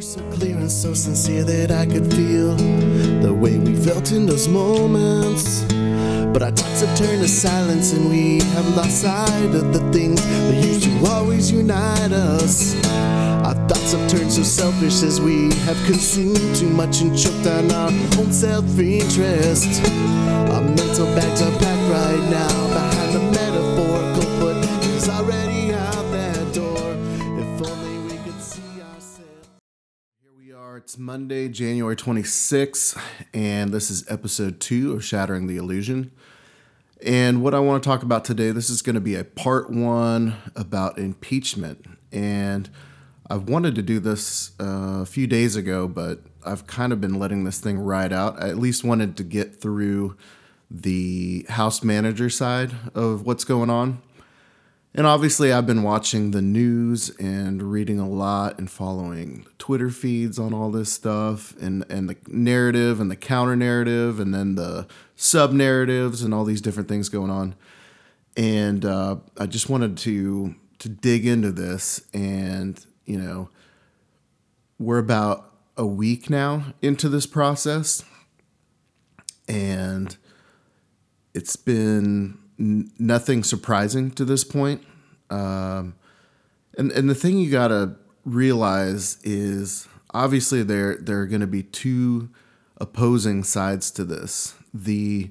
were so clear and so sincere that I could feel the way we felt in those moments. But our talks have turned to silence and we have lost sight of the things that used to always unite us. Our thoughts have turned so selfish as we have consumed too much and choked on our own self-interest. Our mental bags are packed right now behind the It's Monday, January 26th, and this is episode two of Shattering the Illusion. And what I want to talk about today, this is going to be a part one about impeachment. And I've wanted to do this uh, a few days ago, but I've kind of been letting this thing ride out. I at least wanted to get through the House manager side of what's going on. And obviously, I've been watching the news and reading a lot and following Twitter feeds on all this stuff and, and the narrative and the counter narrative and then the sub narratives and all these different things going on. And uh, I just wanted to to dig into this and you know we're about a week now into this process and it's been nothing surprising to this point. Um, and and the thing you gotta realize is obviously there there are going to be two opposing sides to this. The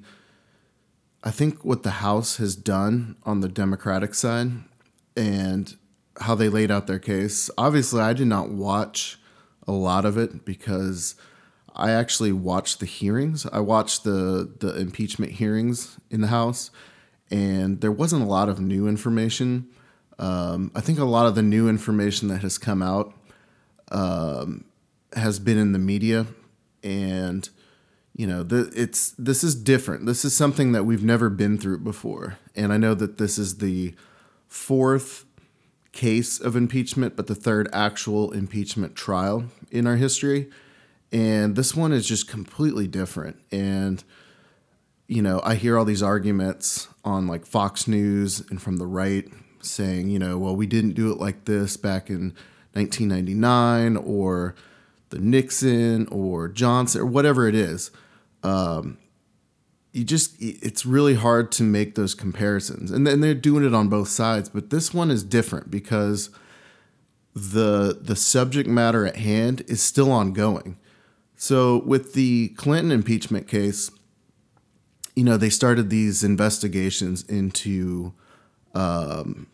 I think what the House has done on the Democratic side and how they laid out their case. Obviously, I did not watch a lot of it because I actually watched the hearings. I watched the the impeachment hearings in the House, and there wasn't a lot of new information. Um, I think a lot of the new information that has come out um, has been in the media, and you know, the, it's this is different. This is something that we've never been through before, and I know that this is the fourth case of impeachment, but the third actual impeachment trial in our history. And this one is just completely different. And, you know, I hear all these arguments on like Fox News and from the right saying, you know, well, we didn't do it like this back in 1999 or the Nixon or Johnson or whatever it is. Um, you just it's really hard to make those comparisons and then they're doing it on both sides but this one is different because the the subject matter at hand is still ongoing so with the clinton impeachment case you know they started these investigations into um,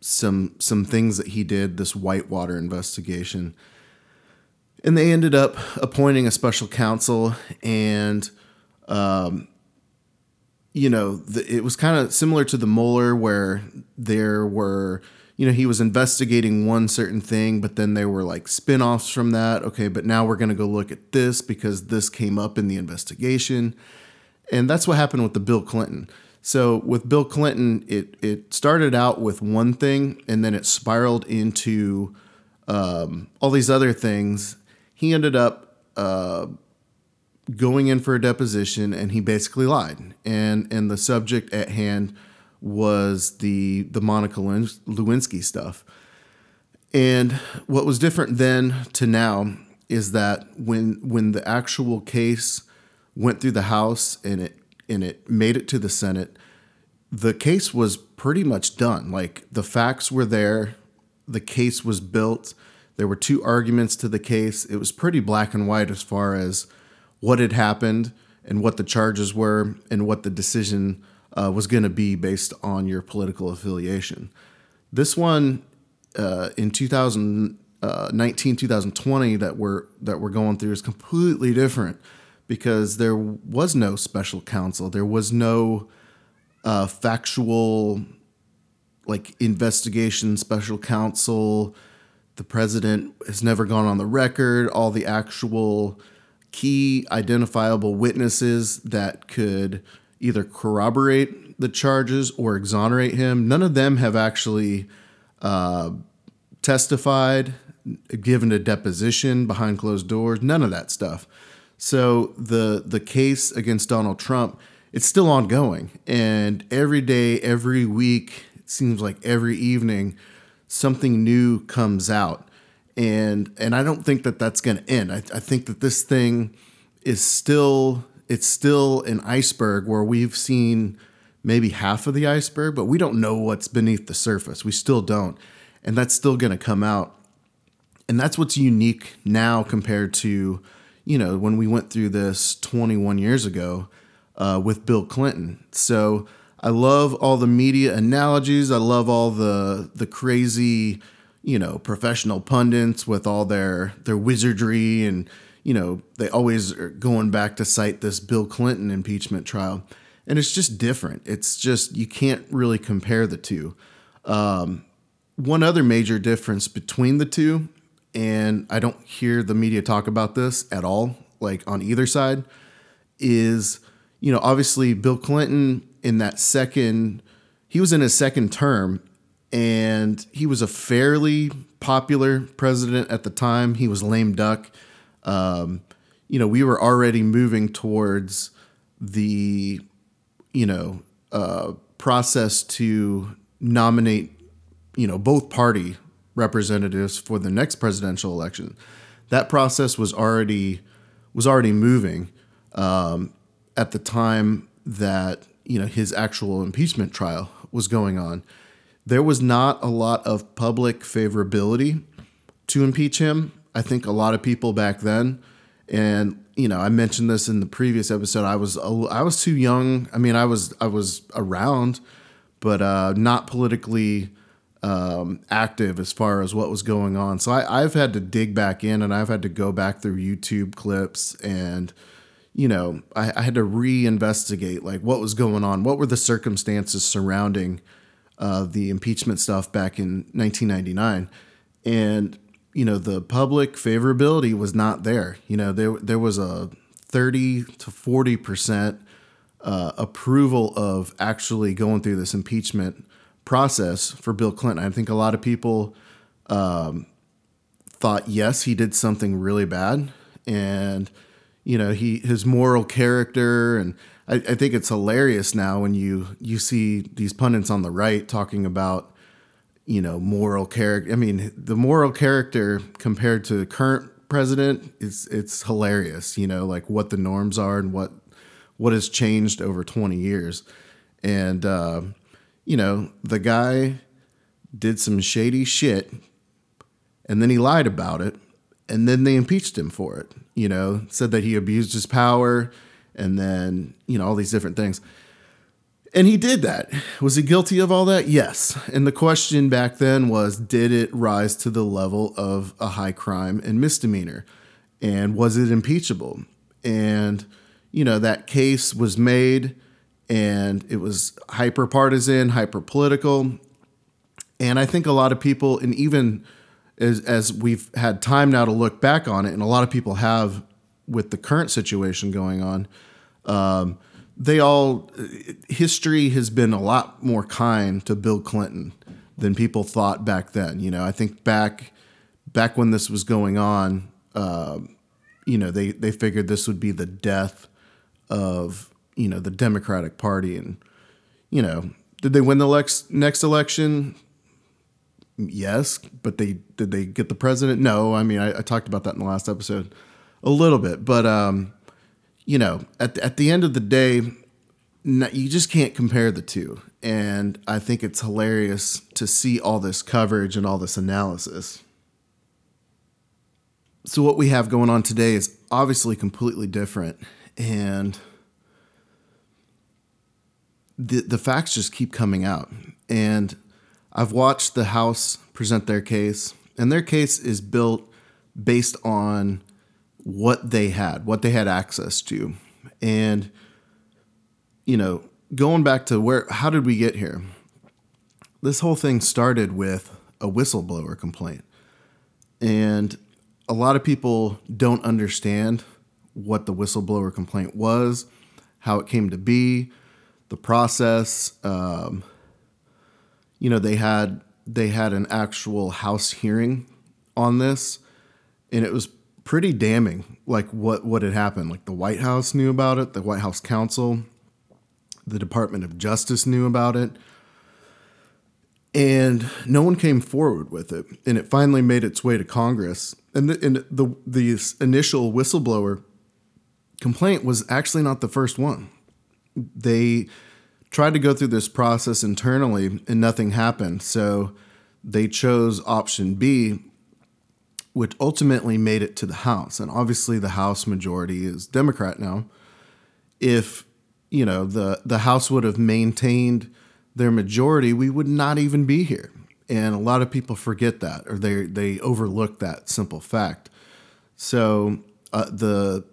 some some things that he did this whitewater investigation and they ended up appointing a special counsel and um, you know, the, it was kind of similar to the Mueller, where there were, you know, he was investigating one certain thing, but then there were like spin offs from that. Okay, but now we're going to go look at this because this came up in the investigation. And that's what happened with the Bill Clinton. So with Bill Clinton, it, it started out with one thing and then it spiraled into um, all these other things. He ended up uh, going in for a deposition and he basically lied. And and the subject at hand was the the Monica Lewinsky stuff. And what was different then to now is that when when the actual case went through the House and it and it made it to the Senate, the case was pretty much done. Like the facts were there, the case was built. There were two arguments to the case. It was pretty black and white as far as what had happened and what the charges were and what the decision uh, was going to be based on your political affiliation. This one uh, in 2019, uh, 2020 that we're that we're going through is completely different because there was no special counsel. There was no uh, factual like investigation special counsel. The president has never gone on the record. All the actual key identifiable witnesses that could either corroborate the charges or exonerate him. None of them have actually uh, testified, given a deposition behind closed doors. None of that stuff. So the the case against Donald Trump, it's still ongoing, and every day, every week, it seems like every evening, something new comes out, and and I don't think that that's going to end. I, I think that this thing is still it's still an iceberg where we've seen maybe half of the iceberg, but we don't know what's beneath the surface. We still don't, and that's still going to come out. And that's what's unique now compared to, you know, when we went through this 21 years ago uh, with Bill Clinton. So I love all the media analogies. I love all the the crazy, you know, professional pundits with all their their wizardry and you know they always are going back to cite this Bill Clinton impeachment trial, and it's just different. It's just you can't really compare the two. Um, one other major difference between the two, and I don't hear the media talk about this at all, like on either side, is you know obviously Bill Clinton in that second, he was in his second term and he was a fairly popular president at the time. He was lame duck. Um, you know, we were already moving towards the, you know, uh, process to nominate, you know, both party representatives for the next presidential election. That process was already was already moving um, at the time that you know his actual impeachment trial was going on, there was not a lot of public favorability to impeach him. I think a lot of people back then, and you know, I mentioned this in the previous episode. I was I was too young. I mean, I was I was around, but uh, not politically um, active as far as what was going on. So I, I've had to dig back in, and I've had to go back through YouTube clips and you know, I, I had to reinvestigate like what was going on, what were the circumstances surrounding uh, the impeachment stuff back in 1999, and you know the public favorability was not there. You know there there was a 30 to 40 percent uh, approval of actually going through this impeachment process for Bill Clinton. I think a lot of people um, thought yes he did something really bad and you know he his moral character and I, I, think it's hilarious now when you you see these pundits on the right talking about you know moral character i mean the moral character compared to the current president is it's hilarious you know like what the norms are and what what has changed over 20 years and uh, you know the guy did some shady shit and then he lied about it and then they impeached him for it. You know, said that he abused his power, and then you know all these different things. And he did that. Was he guilty of all that? Yes. And the question back then was did it rise to the level of a high crime and misdemeanor? And was it impeachable? And, you know, that case was made and it was hyper partisan, hyper political. And I think a lot of people, and even as, as we've had time now to look back on it, and a lot of people have with the current situation going on, um, they all history has been a lot more kind to Bill Clinton than people thought back then. You know, I think back back when this was going on, uh, you know, they they figured this would be the death of you know the Democratic Party, and you know, did they win the lex- next election? yes, but they did they get the president? No. I mean, I, I talked about that in the last episode a little bit, but um, you know, at at the end of the day, you just can't compare the two. And I think it's hilarious to see all this coverage and all this analysis. So what we have going on today is obviously completely different, and the the facts just keep coming out and I've watched the House present their case, and their case is built based on what they had, what they had access to. And, you know, going back to where, how did we get here? This whole thing started with a whistleblower complaint. And a lot of people don't understand what the whistleblower complaint was, how it came to be, the process. Um, you know they had they had an actual house hearing on this and it was pretty damning like what what had happened like the white house knew about it the white house counsel the department of justice knew about it and no one came forward with it. And it finally made its way to Congress. And the, and the, the initial whistleblower complaint was actually not the first one. They tried to go through this process internally and nothing happened. So they chose option B, which ultimately made it to the House. And obviously, the House majority is Democrat now. If you know the the House would have maintained their majority, we would not even be here. And a lot of people forget that, or they they overlook that simple fact. So uh, the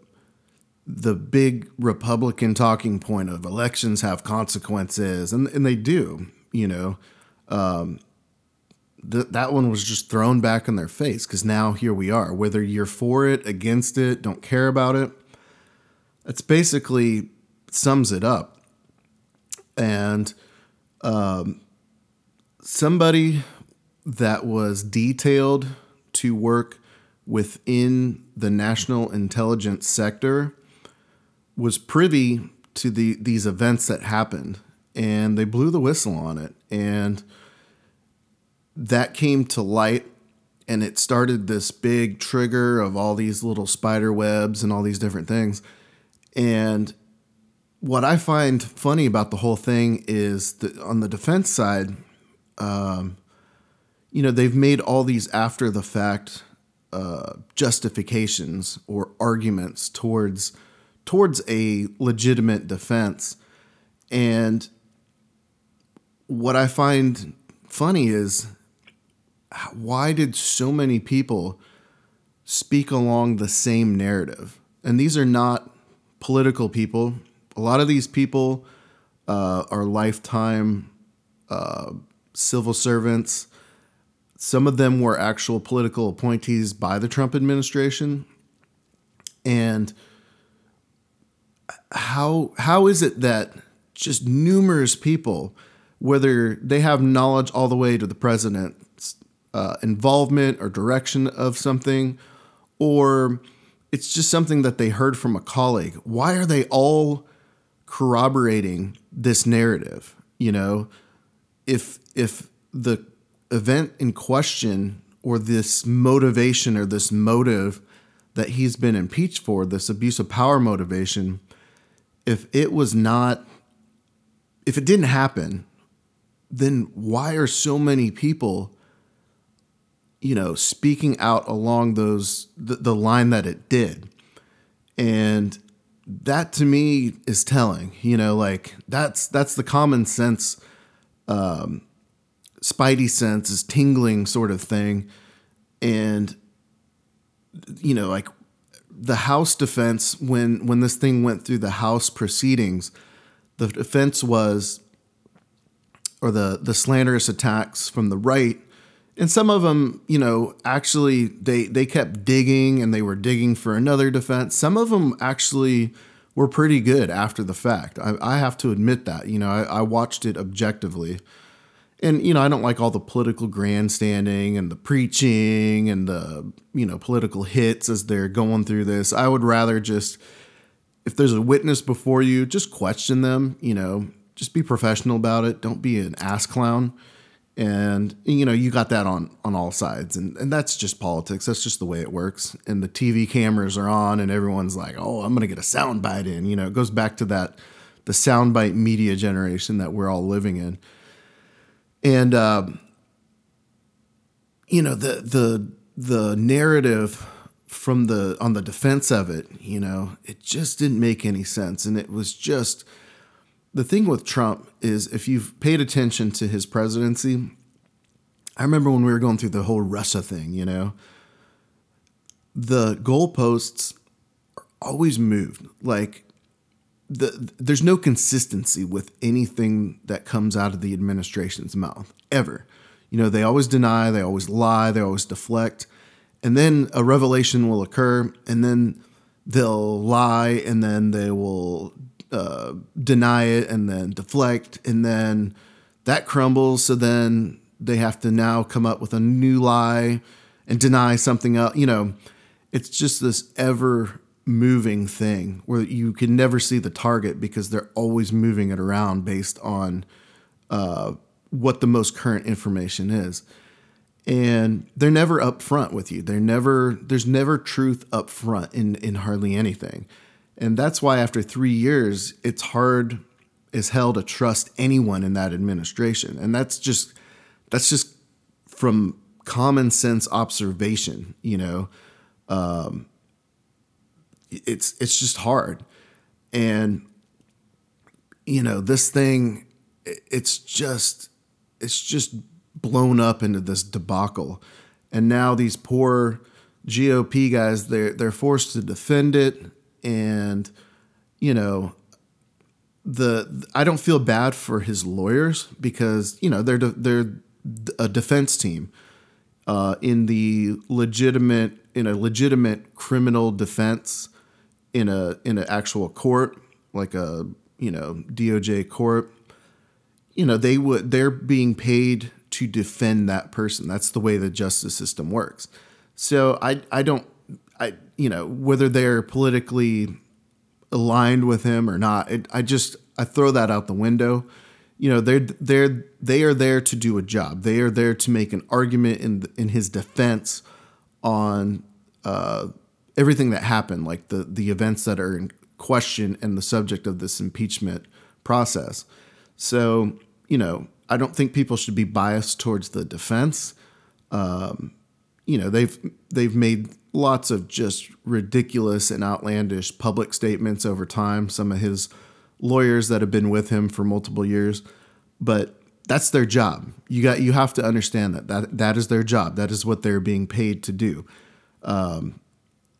the big Republican talking point of elections have consequences, and and they do, you know. Um, th- that one was just thrown back in their face because now here we are. Whether you're for it, against it, don't care about it, that's basically sums it up. And um, somebody that was detailed to work within the national intelligence sector was privy to the these events that happened and they blew the whistle on it and that came to light and it started this big trigger of all these little spider webs and all these different things. And what I find funny about the whole thing is that on the defense side, um, you know, they've made all these after the fact uh, justifications or arguments towards towards a legitimate defense, and what I find funny is why did so many people speak along the same narrative? And these are not political people a lot of these people uh, are lifetime uh, civil servants. Some of them were actual political appointees by the Trump administration. And how how is it that just numerous people, whether they have knowledge all the way to the president's uh, involvement or direction of something, or it's just something that they heard from a colleague, why are they all corroborating this narrative. You know, if if the event in question or this motivation or this motive that he's been impeached for, this abuse of power motivation, if it was not, if it didn't happen, then why are so many people, you know, speaking out along those the, the line that it did? And that to me is telling. You know, like that's that's the common sense, um, spidey sense is tingling sort of thing, and you know, like the House defense when when this thing went through the House proceedings, the defense was, or the the slanderous attacks from the right and some of them you know actually they they kept digging and they were digging for another defense. Some of them actually were pretty good after the fact. I, I have to admit that you know I, I watched it objectively and you know i don't like all the political grandstanding and the preaching and the you know political hits as they're going through this. I would rather just if there's a witness before you just question them you know just be professional about it. Don't be an ass clown. And you know you got that on on all sides. And and that's just politics. That's just the way it works. And the tv cameras are on and everyone's like oh i'm gonna get a soundbite in. You know it goes back to that the soundbite media generation that we're all living in and uh, you know the the the narrative from the on the defense of it you know it just didn't make any sense and it was just the thing with Trump is if you've paid attention to his presidency, I remember when we were going through the whole Russia thing, you know, the goalposts are always moved. Like the there's no consistency with anything that comes out of the administration's mouth ever. You know, they always deny, they always lie, they always deflect. And then a revelation will occur and then they'll lie and then they will uh, deny it and then deflect, and then that crumbles. So then they have to now come up with a new lie and deny something else. You know, it's just this ever moving thing where you can never see the target because they're always moving it around based on uh, what the most current information is. And they're never upfront with you. They're never there's never truth up front in in hardly anything. And that's why after 3 years it's hard as hell to trust anyone in that administration. And that's just that's just from common sense observation, you know. Um, it's it's just hard. And you know, this thing it's just it's just blown up into this debacle. And now these poor GOP guys, they're they're forced to defend it. And, you know, the I don't feel bad for his lawyers because, you know, they're they're a defense team uh, in the legitimate in a legitimate criminal defense in a in an actual court like a you know DOJ court you know they would they're being paid to defend that person. That's the way the justice system works. So I I don't I you know whether they're politically aligned with him or not. It, I just I throw that out the window. You know they're they're they are there to do a job. They are there to make an argument in in his defense on uh, everything that happened, like the the events that are in question and the subject of this impeachment process. So, you know, I don't think people should be biased towards the defense. Um, you know, they've they've made lots of just ridiculous and outlandish public statements over time. Some of his lawyers that have been with him for multiple years, but that's their job. You got you have to understand that that that is their job. That is what they're being paid to do. Um,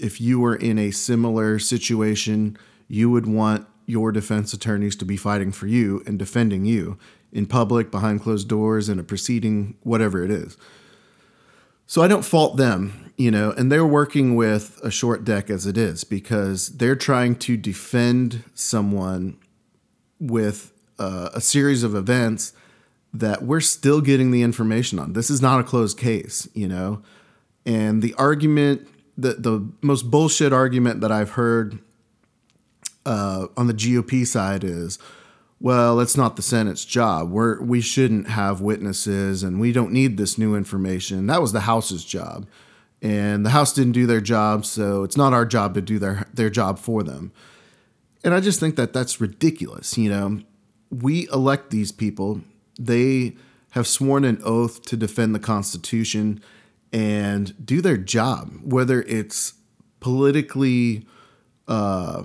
if you were in a similar situation, you would want your defense attorneys to be fighting for you and defending you in public, behind closed doors, in a proceeding, whatever it is. So I don't fault them, you know, and they're working with a short deck as it is because they're trying to defend someone with uh, a series of events that we're still getting the information on. This is not a closed case, you know. And the argument, the the most bullshit argument that I've heard uh, on the GOP side is, well, it's not the Senate's job. We're we shouldn't have witnesses, and we don't need this new information. That was the House's job, and the House didn't do their job, so it's not our job to do their their job for them. And I just think that that's ridiculous. You know, we elect these people; they have sworn an oath to defend the Constitution and do their job, whether it's politically. Uh,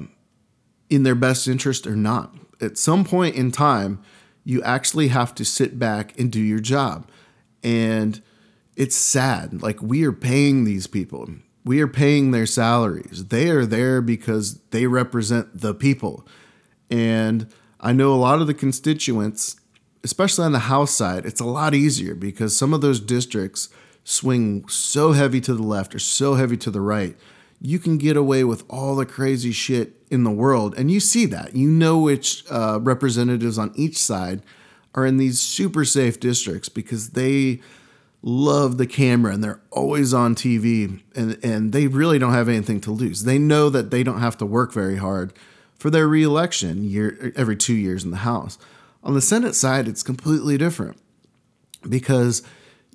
in their best interest or not. At some point in time, you actually have to sit back and do your job. And it's sad. Like, we are paying these people, we are paying their salaries. They are there because they represent the people. And I know a lot of the constituents, especially on the House side, it's a lot easier because some of those districts swing so heavy to the left or so heavy to the right you can get away with all the crazy shit in the world. And you see that. You know which uh, representatives on each side are in these super safe districts because they love the camera and they're always on TV and, and they really don't have anything to lose. They know that they don't have to work very hard for their reelection year every two years in the House. On the Senate side, it's completely different because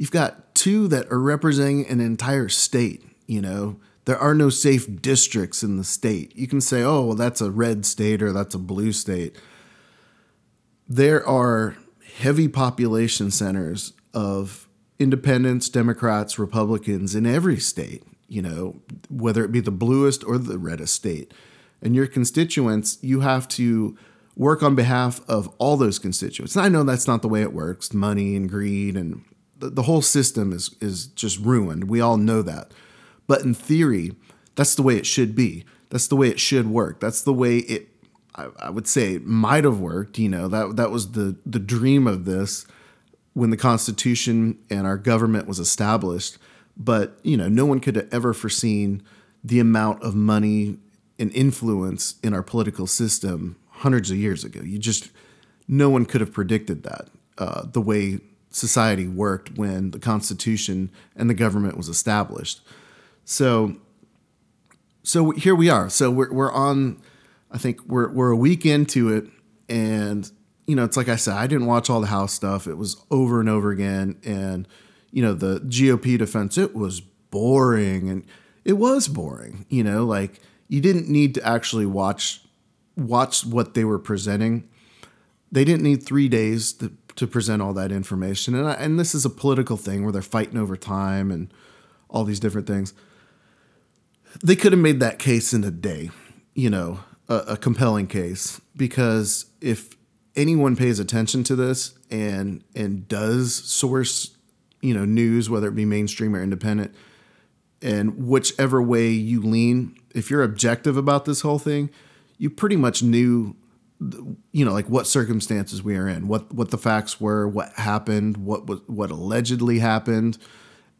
you've got two that are representing an entire state, you know, there are no safe districts in the state. You can say, oh, well, that's a red state or that's a blue state. There are heavy population centers of independents, Democrats, Republicans in every state, you know, whether it be the bluest or the reddest state. And your constituents, you have to work on behalf of all those constituents. And I know that's not the way it works money and greed and the, whole system is, is just ruined. We all know that. But in theory, that's the way it should be. That's the way it should work. That's the way it I, I would say might have worked. You know, that that was the the dream of this when the Constitution and our government was established. But, you know, no one could have ever foreseen the amount of money and influence in our political system hundreds of years ago. You just, no one could have predicted that uh, the way society worked when the Constitution and the government was established. So, so here we are. So we're we're on. I think we're we're a week into it, and you know, it's like I said, I didn't watch all the House stuff. It was over and over again. And, you know, the GOP defense, it was boring. And it was boring, you know, like you didn't need to actually watch watch what they were presenting. They didn't need three days to, to present all that information. And, I, and this is a political thing where they're fighting over time and all these different things. They could have made that case in a day, you know, a, a compelling case, because if anyone pays attention to this and and does source, you know, news, whether it be mainstream or independent, and whichever way you lean, if you're objective about this whole thing, you pretty much knew you know like what circumstances we are in what what the facts were what happened what was what allegedly happened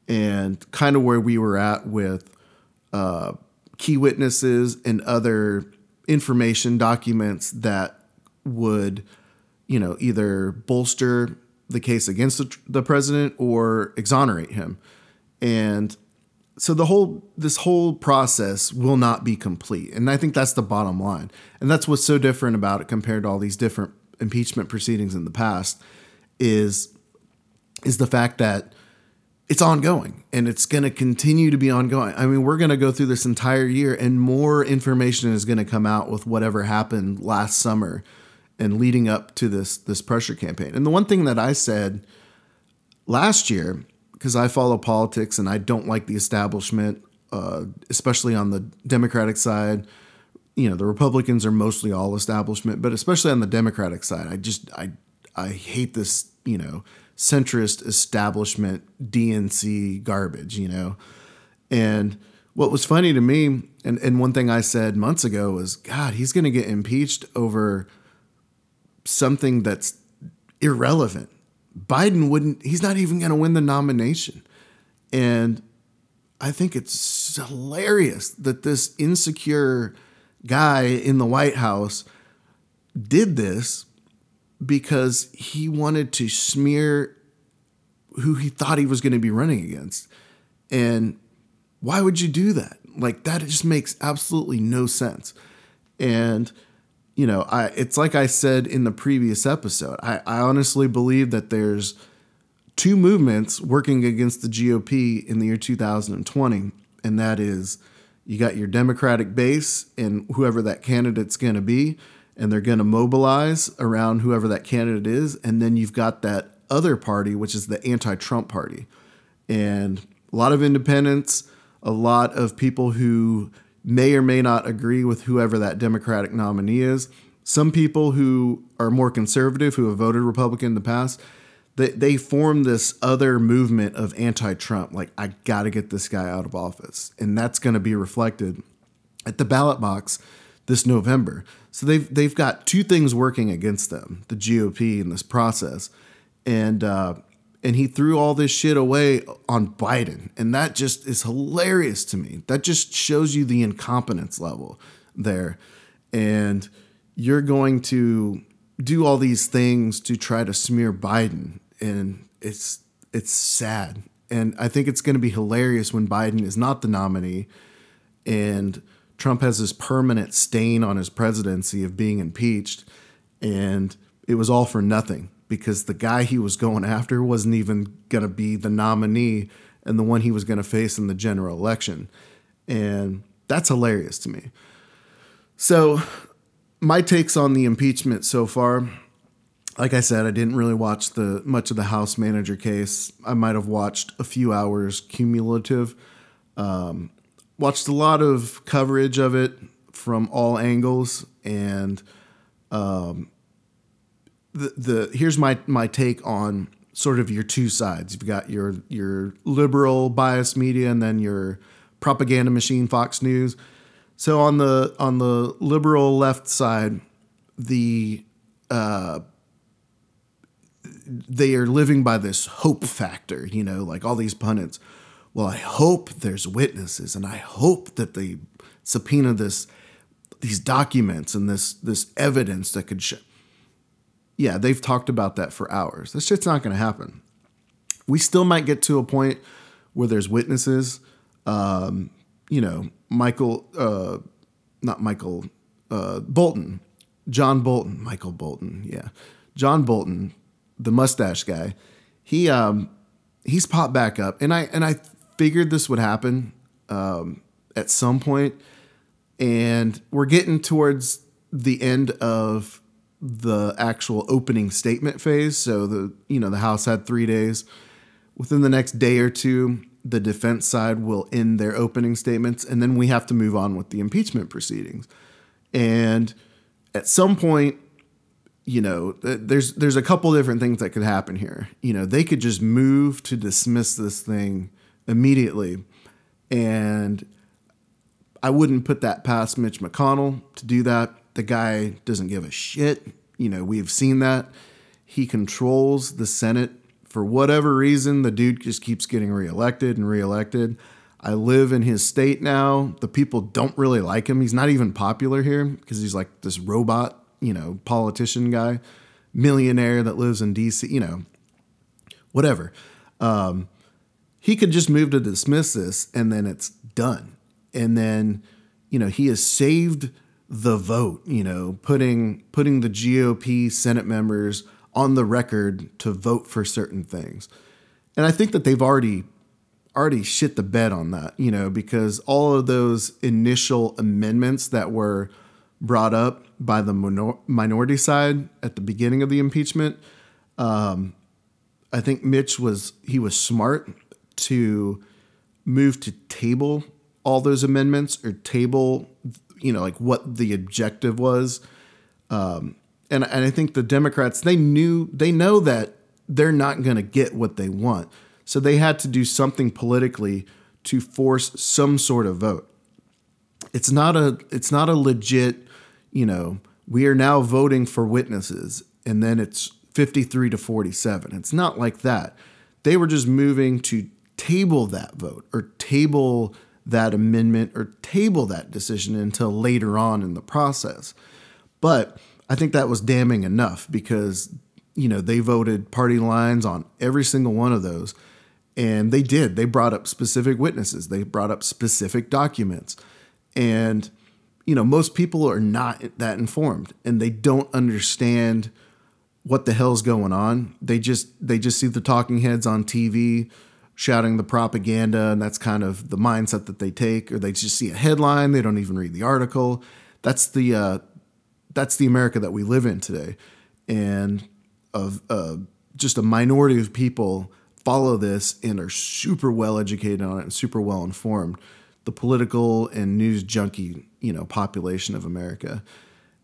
and kind of where we were at with uh, key witnesses and other information documents that would you know either bolster the case against the, the president or exonerate him. And so the whole this whole process will not be complete and i think that's the bottom line and that's what's so different about it compared to all these different impeachment proceedings in the past is is the fact that it's ongoing and it's going to continue to be ongoing. I mean, we're going to go through this entire year and more information is going to come out with whatever happened last summer and leading up to this this pressure campaign. And the one thing that I said last year because I follow politics and I don't like the establishment, uh, especially on the Democratic side. You know, the Republicans are mostly all establishment, but especially on the Democratic side, I just I I hate this you know centrist establishment DNC garbage. You know, and what was funny to me, and and one thing I said months ago was, God, he's going to get impeached over something that's irrelevant Biden wouldn't, he's not even going to win the nomination. And I think it's hilarious that this insecure guy in the White House did this because he wanted to smear who he thought he was going to be running against. And why would you do that? Like, that just makes absolutely no sense. And, you know, I it's like I said in the previous episode. I, I honestly believe that there's two movements working against the GOP in the year 2020, and that is you got your Democratic base and whoever that candidate's going to be, and they're going to mobilize around whoever that candidate is, and then you've got that other party, which is the anti-Trump party, and a lot of independents, a lot of people who may or may not agree with whoever that Democratic nominee is. Some people who are more conservative, who have voted Republican in the past, they, they form this other movement of anti Trump, like, I got to get this guy out of office. And that's going to be reflected at the ballot box this November. So they've, they've got two things working against them the GOP in this process. And, uh, and he threw all this shit away on Biden. And that just is hilarious to me. That just shows you the incompetence level there. And you're going to do all these things to try to smear Biden. And it's it's sad. And I think it's going to be hilarious when Biden is not the nominee and Trump has this permanent stain on his presidency of being impeached. And it was all for nothing because the guy he was going after wasn't even going to be the nominee and the one he was going to face in the general election. And that's hilarious to me. So, my takes on the impeachment so far, like I said, I didn't really watch the much of the House manager case. I might have watched a few hours cumulative. Um, watched a lot of coverage of it from all angles, and um, the, the here's my my take on sort of your two sides. You've got your your liberal bias media and then your propaganda machine Fox News. So on the on the liberal left side, the uh, they are living by this hope factor, you know, like all these pundits. Well, I hope there's witnesses, and I hope that they subpoena this these documents and this this evidence that could show yeah, they've talked about that for hours. This shit's not going to happen. We still might get to a point where there's witnesses. Um, you know, Michael, uh, not Michael, uh, Bolton, John Bolton, Michael Bolton, yeah. John Bolton, the mustache guy, he um, he's popped back up, and I and I figured this would happen um, at some point, and we're getting towards the end of the actual opening statement phase. So the you know the House had three days. Within the next day or two, the defense side will end their opening statements, and then we have to move on with the impeachment proceedings. And at some point, you know, there's there's a couple different things that could happen here. You know, they could just move to dismiss this thing immediately, and I wouldn't put that past Mitch McConnell to do that. The guy doesn't give a shit. You know, we have seen that. He controls the Senate for whatever reason. The dude just keeps getting reelected and reelected. I live in his state now. The people don't really like him. He's not even popular here because he's like this robot you know, politician guy, millionaire that lives in DC, you know, whatever. Um, he could just move to dismiss this and then it's done. And then, you know, he has saved the vote, you know, putting putting the GOP Senate members on the record to vote for certain things. And I think that they've already already shit the bed on that, you know, because all of those initial amendments that were brought up by the minor- minority side at the beginning of the impeachment. Um, I think Mitch was he was smart to move to table all those amendments or table, you know, like what the objective was. Um, and and I think the Democrats they knew they know that they're not going to get what they want, so they had to do something politically to force some sort of vote. It's not a it's not a legit you know, we are now voting for witnesses, and then it's 53 to 47. It's not like that. They were just moving to table that vote or table that amendment or table that decision until later on in the process. But I think that was damning enough because, you know, they voted party lines on every single one of those. And they did. They brought up specific witnesses, they brought up specific documents. And you know, most people are not that informed and they don't understand what the hell's going on. They just they just see the talking heads on TV shouting the propaganda and that's kind of the mindset that they take or they just see a headline, they don't even read the article. That's the uh, that's the America that we live in today. And of uh, just a minority of people follow this and are super well educated on it and super well informed. The political and news junkie you know population of America.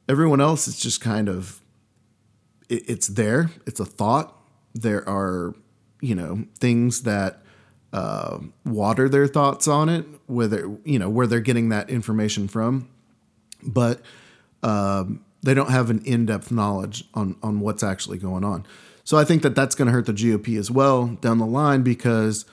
Everyone else is just kind of it, it's there. It's a thought. There are you know things that uh, water their thoughts on it, whether you know where they're getting that information from, but um, they don't have an in-depth knowledge on on what's actually going on. So I think that that's going to hurt the GOP as well down the line because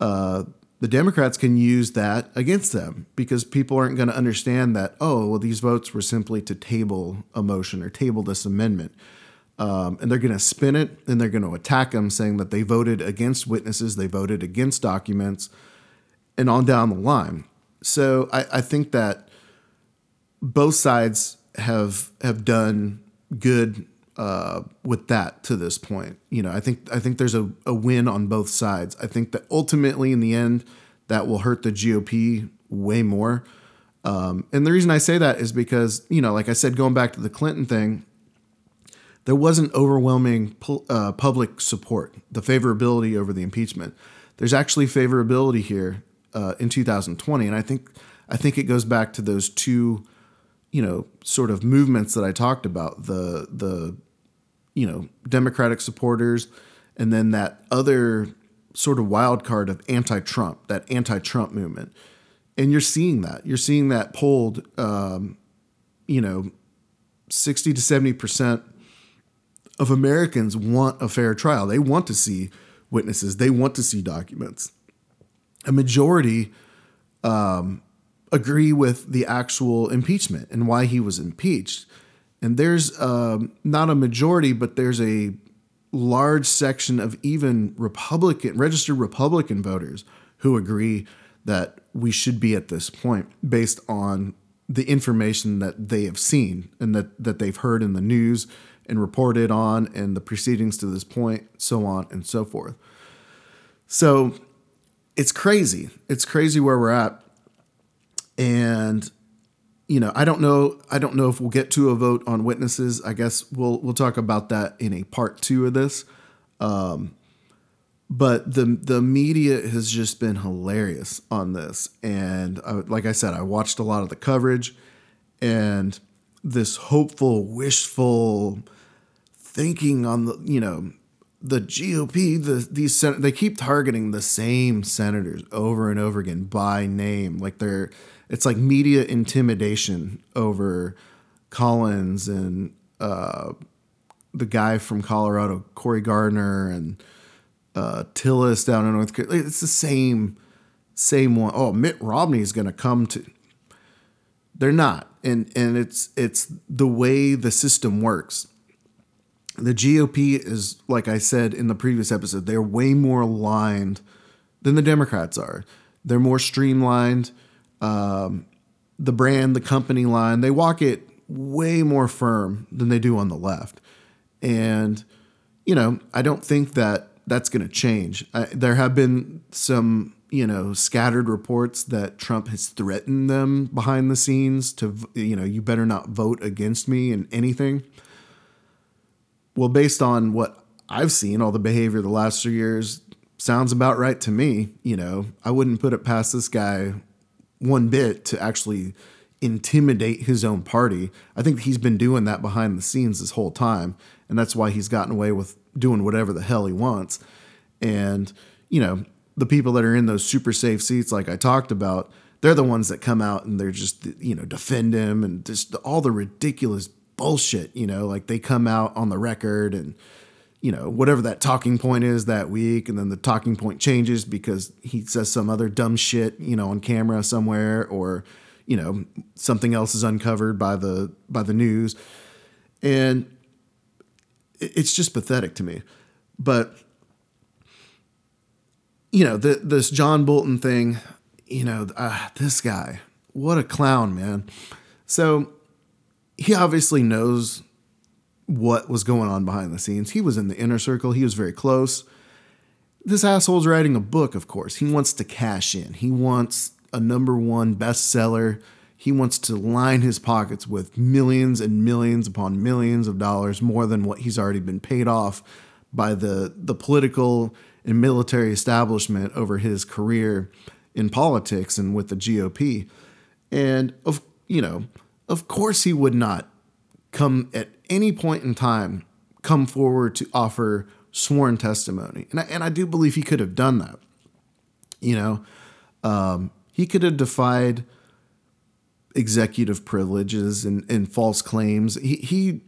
uh, the Democrats can use that against them because people aren't going to understand that, oh, well, these votes were simply to table a motion or table this amendment. Um, and they're going to spin it and they're going to attack them, saying that they voted against witnesses, they voted against documents, and on down the line. So I, I think that both sides have have done good uh, with that to this point. You know, I think I think there's a, a win on both sides. I think that ultimately, in the end, that will hurt the GOP way more. Um, and the reason I say that is because you know, like I said, going back to the Clinton thing, there wasn't overwhelming uh, public support, the favorability over the impeachment. There's actually favorability here uh, in 2020, and I think I think it goes back to those two you know sort of movements that I talked about the the you know Democratic supporters and then that other sort of wild card of anti-Trump that anti-Trump movement and you're seeing that you're seeing that polled um, you know 60 to 70 percent of Americans want a fair trial. They want to see witnesses. They want to see documents. A majority um, agree with the actual impeachment and why he was impeached. And there's um, not a majority, but there's a large section of even Republican, registered Republican voters who agree that we should be at this point based on the information that they have seen and that that they've heard in the news and reported on and the proceedings to this point, so on and so forth. So it's crazy. It's crazy where we're at. And you know, I don't know I don't know if we'll get to a vote on witnesses. I guess we'll we'll talk about that in a part 2 of this. Um, but the the media has just been hilarious on this and I, like I said I watched a lot of the coverage and this hopeful wishful thinking on the you know the GOP, the these sen- they keep targeting the same senators over and over again by name. Like they're it's like media intimidation over Collins and uh, the guy from Colorado, Cory Gardner, and uh, Tillis down in North Carolina. It's the same same one. Oh, Mitt Romney is going to come to. They're not, and and it's it's the way the system works the GOP is, like I said in the previous episode, they're way more aligned than the Democrats are. They're more streamlined. Um, the brand, the company line, they walk it way more firm than they do on the left. And, you know, I don't think that that's going to change. I, there have been some, you know, scattered reports that Trump has threatened them behind the scenes to, you know, you better not vote against me in anything. Well, based on what I've seen, all the behavior the last three years sounds about right to me. You know, I wouldn't put it past this guy one bit to actually intimidate his own party. I think he's been doing that behind the scenes this whole time. And that's why he's gotten away with doing whatever the hell he wants. And, you know, the people that are in those super safe seats, like I talked about, they're the ones that come out and they're just, you know, defend him and just all the ridiculous bullshit, you know, like they come out on the record and you know, whatever that talking point is that week, and then the talking point changes because he says some other dumb shit, you know, on camera somewhere, or, you know, something else is uncovered by the by the news. And it's just pathetic to me. But you know, the, this John Bolton thing, you know, uh, this guy, what a clown, man. So he obviously knows what was going on behind the scenes. He was in the inner circle, he was very close. This asshole's writing a book, of course. He wants to cash in. He wants a number one bestseller. He wants to line his pockets with millions and millions upon millions of dollars more than what he's already been paid off by the, the political and military establishment over his career in politics and with the GOP. And of you know, of course, he would not come at any point in time come forward to offer sworn testimony. And I, and I do believe he could have done that. You know, um, he could have defied executive privileges and, and false claims. He, he,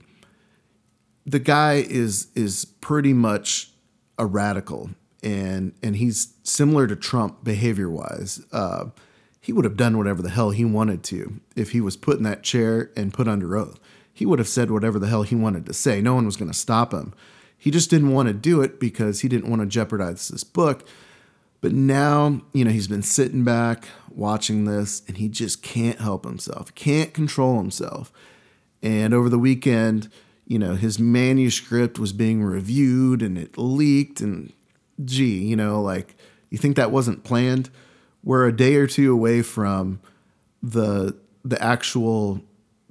the guy is is pretty much a radical, and and he's similar to Trump behavior wise. Uh, he would have done whatever the hell he wanted to if he was put in that chair and put under oath. He would have said whatever the hell he wanted to say. No one was going to stop him. He just didn't want to do it because he didn't want to jeopardize this book. But now, you know, he's been sitting back watching this and he just can't help himself, can't control himself. And over the weekend, you know, his manuscript was being reviewed and it leaked. And gee, you know, like, you think that wasn't planned? We're a day or two away from the the actual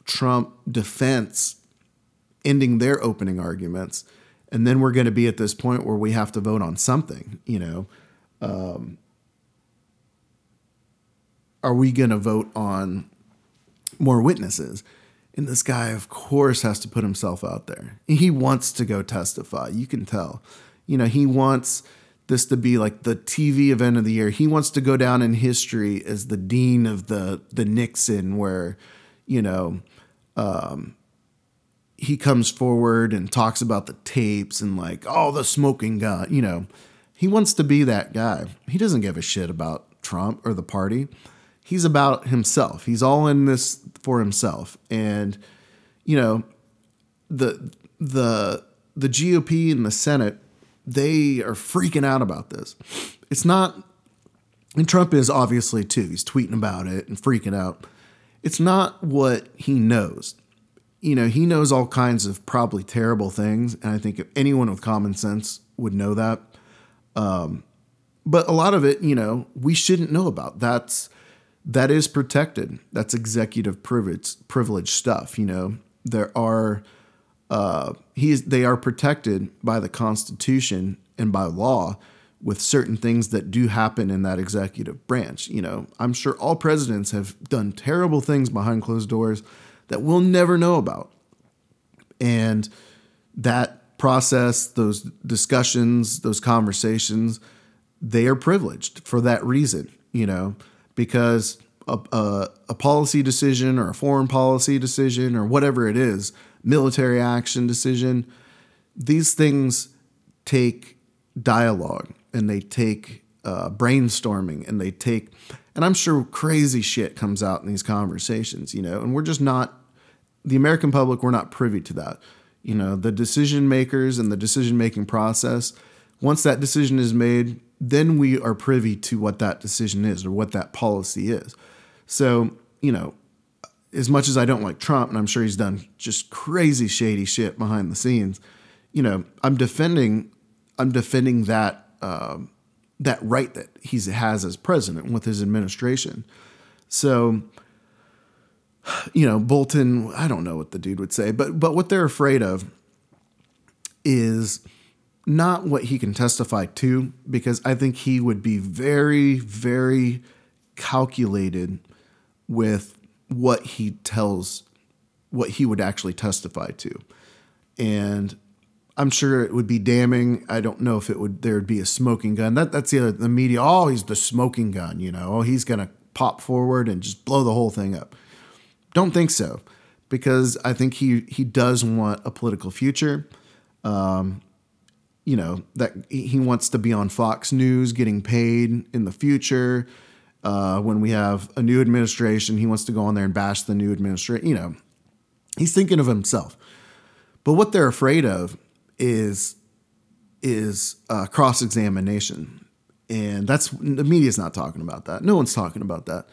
Trump defense ending their opening arguments, and then we're going to be at this point where we have to vote on something. You know, um, are we going to vote on more witnesses? And this guy, of course, has to put himself out there. He wants to go testify. You can tell. You know, he wants this to be like the TV event of the year. He wants to go down in history as the dean of the the Nixon, where you know um, he comes forward and talks about the tapes and like oh the smoking gun. You know, he wants to be that guy. He doesn't give a shit about Trump or the party. He's about himself. He's all in this for himself, and you know the the the GOP and the Senate they are freaking out about this. It's not, and Trump is obviously too. He's tweeting about it and freaking out. it's not what he knows. You know, he knows all kinds of probably terrible things, and I think if anyone with common sense would know that. Um, but a lot of it, you know, we shouldn't know about. That's that is protected. That's executive privilege privilege stuff. You know, there are uh, he's they are protected by the Constitution and by law with certain things that do happen in that executive branch. You know, I'm sure all presidents have done terrible things behind closed doors that we'll never know about. And that process, those discussions, those conversations, they are privileged for that reason, you know, because a, a, a policy decision or a foreign policy decision or whatever it is, military action decision, these things take dialogue and they take uh, brainstorming and they take, and I'm sure crazy shit comes out in these conversations, you know, and we're just not, the American public, we're not privy to that. You know, the decision makers and the decision making process, once that decision is made, then we are privy to what that decision is or what that policy is. So, you know, as much as I don't like Trump, and I'm sure he's done just crazy shady shit behind the scenes, you know, I'm defending, I'm defending that um, that right that he has as president with his administration. So, you know, Bolton, I don't know what the dude would say, but but what they're afraid of is not what he can testify to, because I think he would be very, very calculated with what he tells, what he would actually testify to. And I'm sure it would be damning. I don't know if it would there would be a smoking gun. That that's the other the media. Oh, he's the smoking gun. You know, oh, he's gonna pop forward and just blow the whole thing up. Don't think so, because I think he he does want a political future. Um, you know that he wants to be on Fox News, getting paid in the future. Uh, when we have a new administration, he wants to go on there and bash the new administration. You know, he's thinking of himself. But what they're afraid of is is uh, cross examination, and that's the media's not talking about that. No one's talking about that.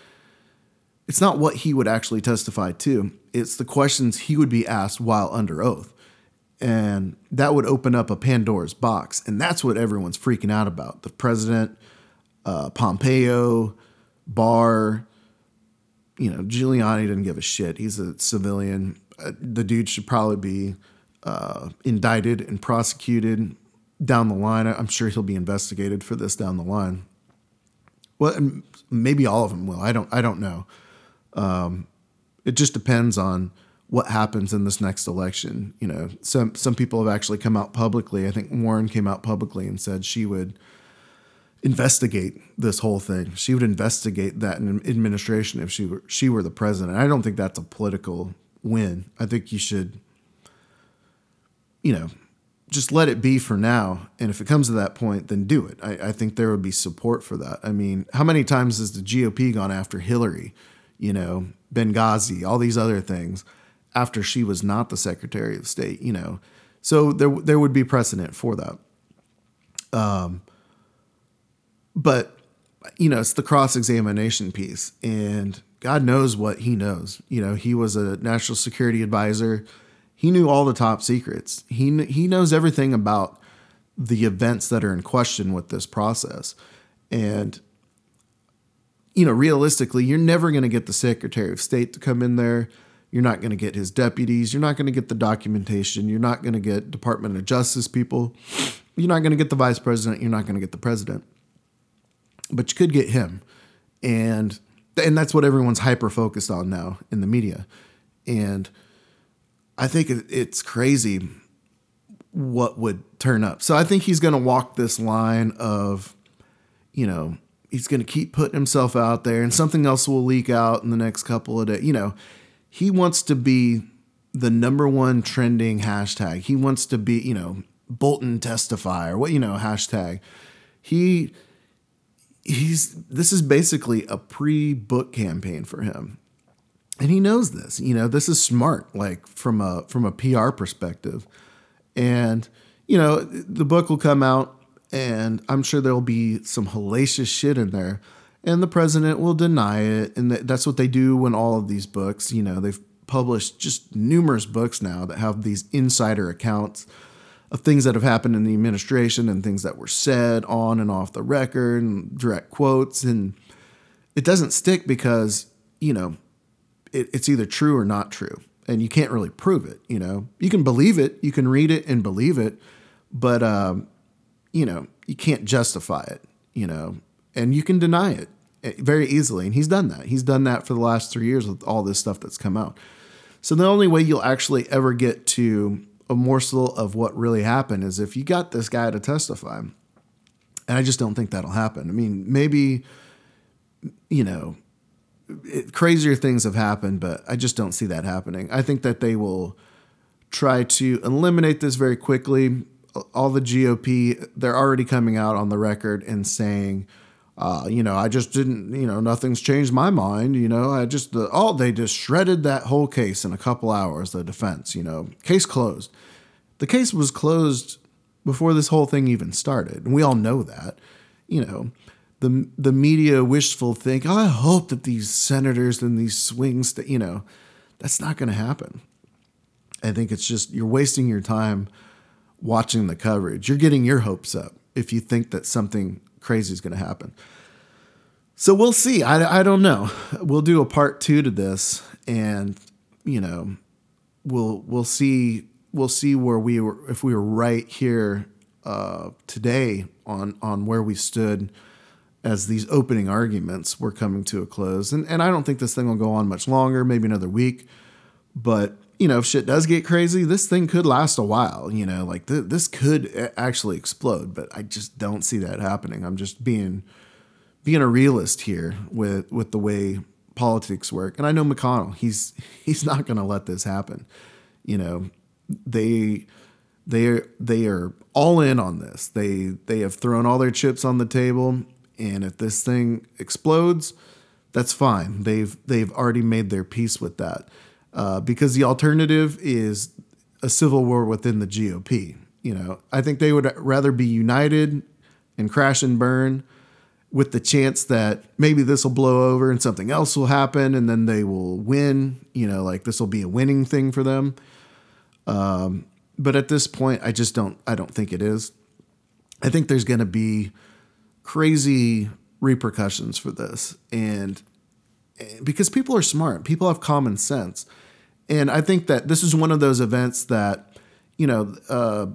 It's not what he would actually testify to. It's the questions he would be asked while under oath, and that would open up a Pandora's box, and that's what everyone's freaking out about. The president, uh, Pompeo, Barr, you know, Giuliani didn't give a shit. He's a civilian. Uh, the dude should probably be uh, indicted and prosecuted down the line. I'm sure he'll be investigated for this down the line. Well, maybe all of them will. I don't. I don't know. Um, it just depends on what happens in this next election. You know, some some people have actually come out publicly. I think Warren came out publicly and said she would investigate this whole thing. She would investigate that in administration if she were she were the president. I don't think that's a political win. I think you should you know, just let it be for now. And if it comes to that point, then do it. I, I, think there would be support for that. I mean, how many times has the GOP gone after Hillary, you know, Benghazi, all these other things after she was not the Secretary of State, you know? So there, there would be precedent for that. Um, but, you know, it's the cross examination piece. And God knows what he knows. You know, he was a national security advisor he knew all the top secrets. He he knows everything about the events that are in question with this process. And you know, realistically, you're never going to get the Secretary of State to come in there. You're not going to get his deputies. You're not going to get the documentation. You're not going to get Department of Justice people. You're not going to get the vice president. You're not going to get the president. But you could get him. And and that's what everyone's hyper focused on now in the media. And I think it's crazy what would turn up. So I think he's going to walk this line of, you know, he's going to keep putting himself out there and something else will leak out in the next couple of days. You know, he wants to be the number one trending hashtag. He wants to be, you know, Bolton testify or what, you know, hashtag. He, he's, this is basically a pre book campaign for him and he knows this. You know, this is smart, like from a from a PR perspective. And you know, the book will come out, and I'm sure there'll be some hellacious shit in there. and the president will deny it. And that's what they do when all of these books. You know, they've published just numerous books now that have these insider accounts of things that have happened in the administration and things that were said on and off the record and direct quotes. And it doesn't stick because, you know, it, it's either true or not true. And you can't really prove it. You know, you can believe it, you can read it and believe it, but, um, you know, you can't justify it, you know, and you can deny it eh, very easily. And he's done that. He's done that for the last three years with all this stuff that's come out. So the only way you'll actually ever get to a morsel of what really happened is if you got this guy to testify. And I just don't think that'll happen. I mean, maybe, you know, it, crazier things have happened, but I just don't see that happening. I think that they will try to eliminate this very quickly. All the GOP, they're already coming out on the record and saying, uh, you know, I just didn't, you know, nothing's changed my mind. You know, I just, the, oh, they just shredded that whole case in a couple hours, the defense, you know, case closed. The case was closed before this whole thing even started. And we all know that, you know, the, the media wishful think, I hope that these senators and these swings, that, you know, that's not going to happen. I think it's just, you're wasting your time watching the coverage. You're getting your hopes up if you think that something crazy is going to happen. So we'll see. I, I don't know. We'll do a part two to this, and you know, we'll we'll see we'll see where we were if we were right here uh, today on on where we stood as these opening arguments were coming to a close. And and I don't think this thing will go on much longer, maybe another week. But you know, if shit does get crazy, this thing could last a while. You know, like th- this could actually explode, but I just don't see that happening. I'm just being being a realist here with with the way politics work. And I know McConnell, he's he's not going to let this happen. You know, they they are they are all in on this. They they have thrown all their chips on the table, and if this thing explodes, that's fine. They've they've already made their peace with that uh, because the alternative is a civil war within the GOP. You know, I think they would rather be united and crash and burn with the chance that maybe this will blow over and something else will happen and then they will win. You know, like this will be a winning thing for them. Um, but at this point, I just don't. I don't think it is. I think there's going to be crazy repercussions for this, and because people are smart, people have common sense. And I think that this is one of those events that, you know, uh,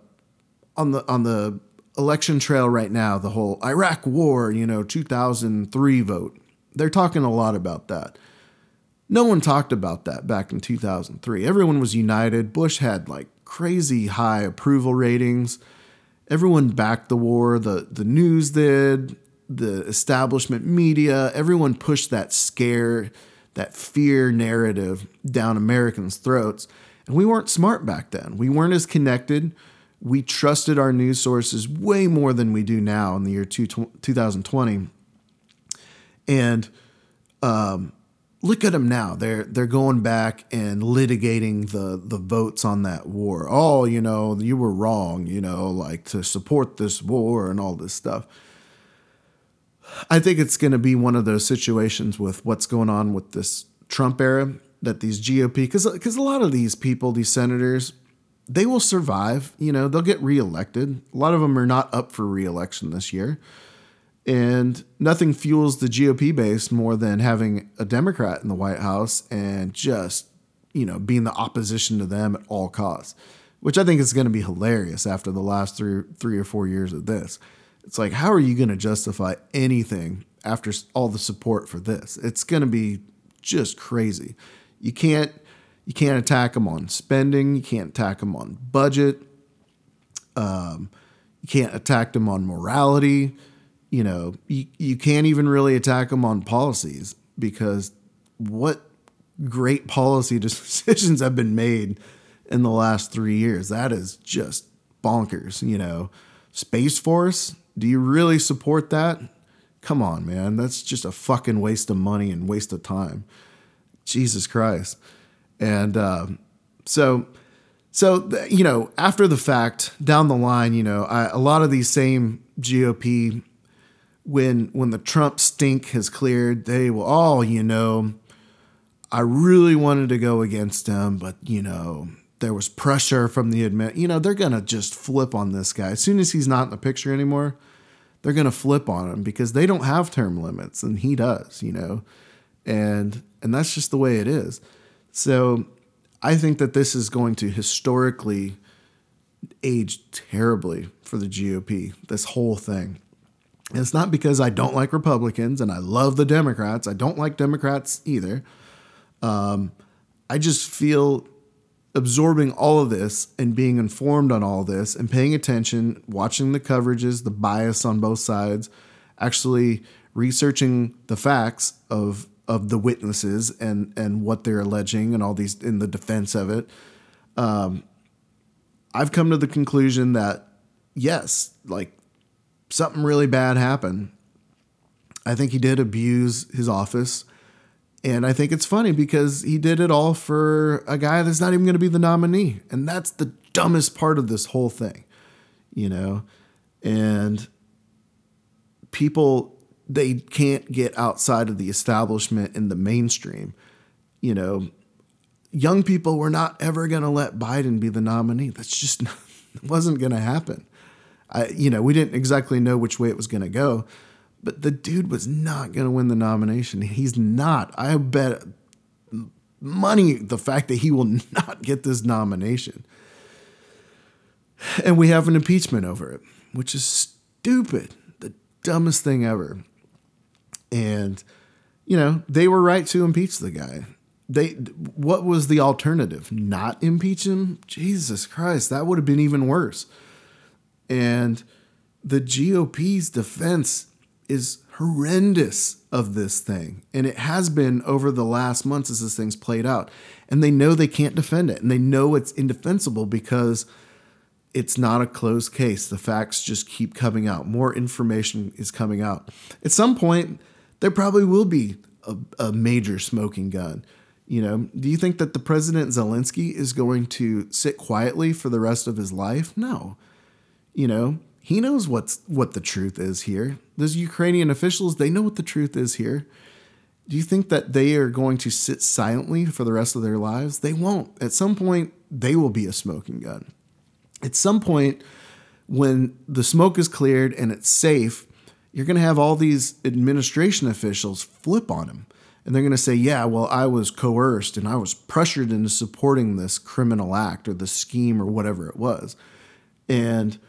on the on the election trail right now, the whole Iraq War, you know, 2003 vote. They're talking a lot about that. No one talked about that back in 2003. Everyone was united. Bush had like crazy high approval ratings. Everyone backed the war. The the news did, the establishment media, everyone pushed that scare that fear narrative down Americans' throats. And we weren't smart back then. We weren't as connected. We trusted our news sources way more than we do now in the year two, 2020. And um, look at them now. They're they're going back and litigating the the votes on that war. Oh, you know, you were wrong. You know, like to support this war and all this stuff. I think it's going to be one of those situations with what's going on with this Trump era that these GOP because because a lot of these people, these senators, they will survive. You know, they'll get reelected. A lot of them are not up for reelection this year. And nothing fuels the GOP base more than having a Democrat in the White House and just, you know, being the opposition to them at all costs, which I think is going to be hilarious after the last three, three or four years of this. It's like, how are you going to justify anything after all the support for this? It's going to be just crazy. You can't you can't attack them on spending. You can't attack them on budget. Um, you can't attack them on morality. You know, you, you can't even really attack them on policies because what great policy decisions have been made in the last three years. That is just bonkers. You know, Space Force, do you really support that? Come on, man. That's just a fucking waste of money and waste of time. Jesus Christ. And um, so, so you know, after the fact, down the line, you know, I, a lot of these same GOP when when the Trump stink has cleared, they will all, you know, I really wanted to go against him, but you know, there was pressure from the admit. You know, they're gonna just flip on this guy as soon as he's not in the picture anymore. They're gonna flip on him because they don't have term limits and he does. You know, and and that's just the way it is. So I think that this is going to historically age terribly for the GOP. This whole thing. And it's not because I don't like Republicans and I love the Democrats. I don't like Democrats either. Um, I just feel absorbing all of this and being informed on all this and paying attention, watching the coverages, the bias on both sides, actually researching the facts of of the witnesses and and what they're alleging and all these in the defense of it. Um, I've come to the conclusion that yes, like something really bad happened. I think he did abuse his office. And I think it's funny because he did it all for a guy that's not even going to be the nominee. And that's the dumbest part of this whole thing, you know? And people, they can't get outside of the establishment in the mainstream. You know, young people were not ever going to let Biden be the nominee. That's just wasn't going to happen. I, you know, we didn't exactly know which way it was going to go, but the dude was not going to win the nomination. He's not. I bet money the fact that he will not get this nomination. And we have an impeachment over it, which is stupid, the dumbest thing ever. And you know, they were right to impeach the guy. They what was the alternative? Not impeach him? Jesus Christ, that would have been even worse. And the GOP's defense is horrendous of this thing. And it has been over the last months as this thing's played out. And they know they can't defend it. And they know it's indefensible because it's not a closed case. The facts just keep coming out. More information is coming out. At some point, there probably will be a, a major smoking gun. You know, do you think that the president Zelensky is going to sit quietly for the rest of his life? No. You know, he knows what's what the truth is here. Those Ukrainian officials, they know what the truth is here. Do you think that they are going to sit silently for the rest of their lives? They won't. At some point, they will be a smoking gun. At some point, when the smoke is cleared and it's safe, you're going to have all these administration officials flip on him. And they're going to say, yeah, well, I was coerced and I was pressured into supporting this criminal act or the scheme or whatever it was. And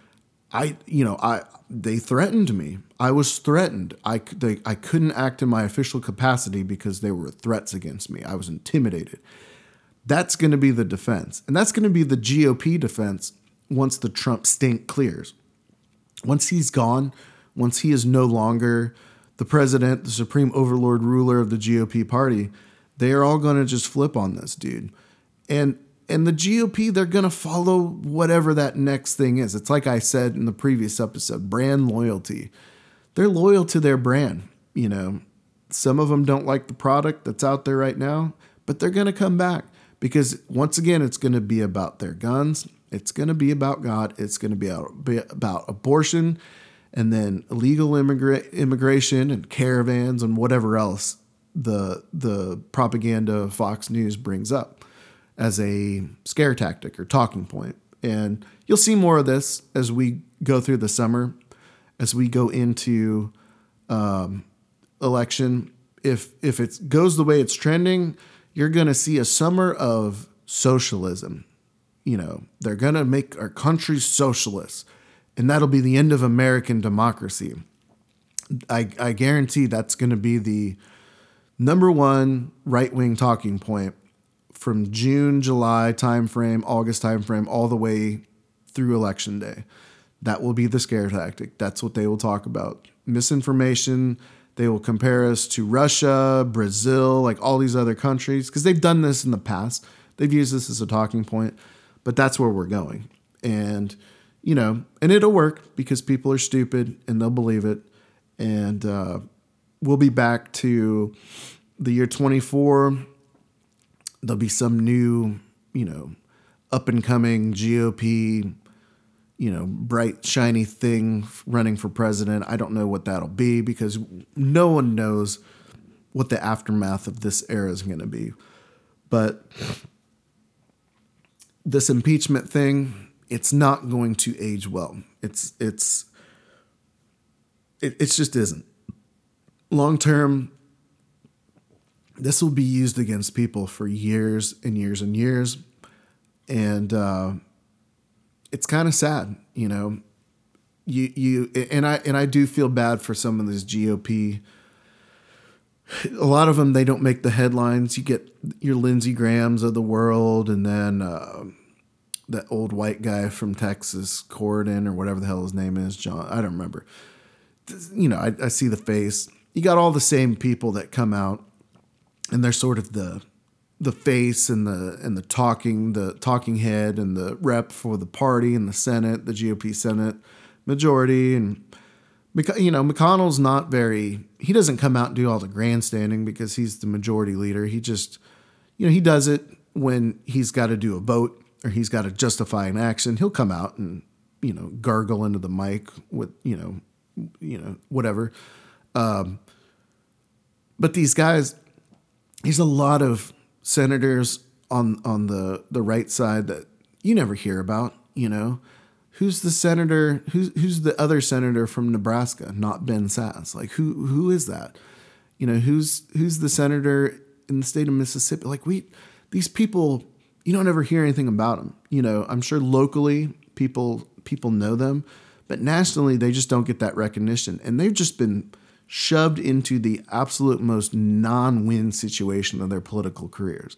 I, you know, I they threatened me. I was threatened. I they, I couldn't act in my official capacity because they were threats against me. I was intimidated. That's going to be the defense, and that's going to be the GOP defense once the Trump stink clears. Once he's gone, once he is no longer the president, the supreme overlord ruler of the GOP party, they are all going to just flip on this dude. And and the GOP, they're going to follow whatever that next thing is. It's like I said in the previous episode brand loyalty. They're loyal to their brand. You know, some of them don't like the product that's out there right now, but they're going to come back because once again, it's going to be about their guns. It's going to be about God. It's going to be about abortion and then illegal immigra- immigration and caravans and whatever else the the propaganda Fox News brings up as a scare tactic or talking point. And you'll see more of this as we go through the summer, as we go into um, election. If if it goes the way it's trending, you're going to see a summer of socialism. You know, they're going to make our country socialist, and that'll be the end of American democracy. I, I guarantee that's going to be the number one right wing talking point from June, July timeframe, August timeframe, all the way through election day. That will be the scare tactic. That's what they will talk about. Misinformation. They will compare us to Russia, Brazil, like all these other countries, because they've done this in the past. They've used this as a talking point, but that's where we're going. And, you know, and it'll work because people are stupid and they'll believe it. And uh, we'll be back to the year 24 there'll be some new, you know, up and coming GOP you know, bright, shiny thing running for president. I don't know what that'll be because no one knows what the aftermath of this era is going to be. But this impeachment thing, it's not going to age well. It's it's it, just isn't. Long term, this will be used against people for years and years and years, and uh, it's kind of sad, you know. You you and I and I do feel bad for some of these GOP. A lot of them they don't make the headlines. You get your Lindsey Grahams of the world, and then uh, that old white guy from Texas, Corden or whatever the hell his name is, John. I don't remember. You know, I, I see the face. You got all the same people that come out, and they're sort of the the face and the and the talking the talking head and the rep for the party and the Senate, the GOP Senate majority, and you know McConnell's not very. He doesn't come out and do all the grandstanding because he's the majority leader. He just, you know, he does it when he's got to do a vote or he's got to justify an action. He'll come out and you know gargle into the mic with you know you know whatever. Um, but these guys, there's a lot of senators on on the the right side that you never hear about. You know, who's the senator? Who's who's the other senator from Nebraska? Not Ben Sasse. Like who who is that? You know, who's who's the senator in the state of Mississippi? Like we these people, you don't ever hear anything about them. You know, I'm sure locally people people know them, but nationally they just don't get that recognition, and they've just been shoved into the absolute most non-win situation of their political careers.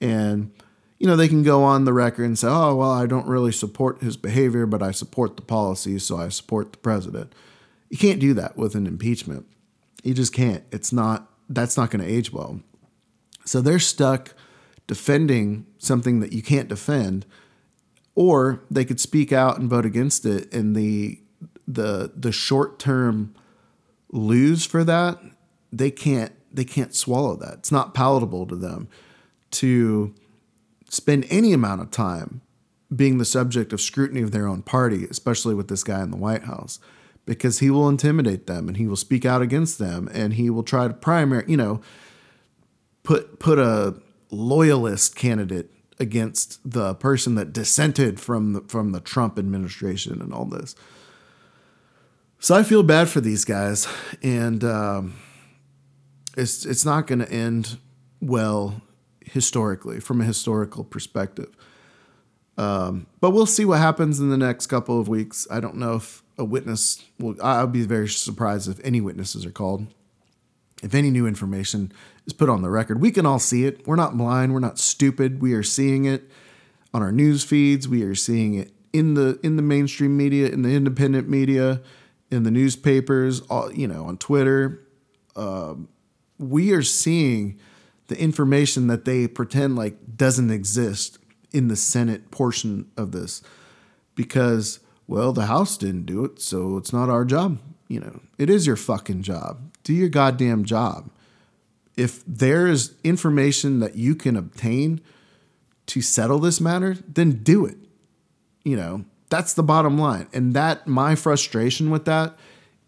And you know, they can go on the record and say, "Oh, well, I don't really support his behavior, but I support the policy, so I support the president." You can't do that with an impeachment. You just can't. It's not that's not going to age well. So they're stuck defending something that you can't defend or they could speak out and vote against it and the the the short-term lose for that, they can't they can't swallow that. It's not palatable to them to spend any amount of time being the subject of scrutiny of their own party, especially with this guy in the White House, because he will intimidate them and he will speak out against them and he will try to primary, you know, put put a loyalist candidate against the person that dissented from the, from the Trump administration and all this. So I feel bad for these guys, and um, it's it's not going to end well historically from a historical perspective. Um, but we'll see what happens in the next couple of weeks. I don't know if a witness will. I'll be very surprised if any witnesses are called. If any new information is put on the record, we can all see it. We're not blind. We're not stupid. We are seeing it on our news feeds. We are seeing it in the in the mainstream media, in the independent media in the newspapers, all, you know, on Twitter. Uh, we are seeing the information that they pretend like doesn't exist in the Senate portion of this because, well, the House didn't do it, so it's not our job. You know, it is your fucking job. Do your goddamn job. If there is information that you can obtain to settle this matter, then do it. You know, that's the bottom line. And that my frustration with that,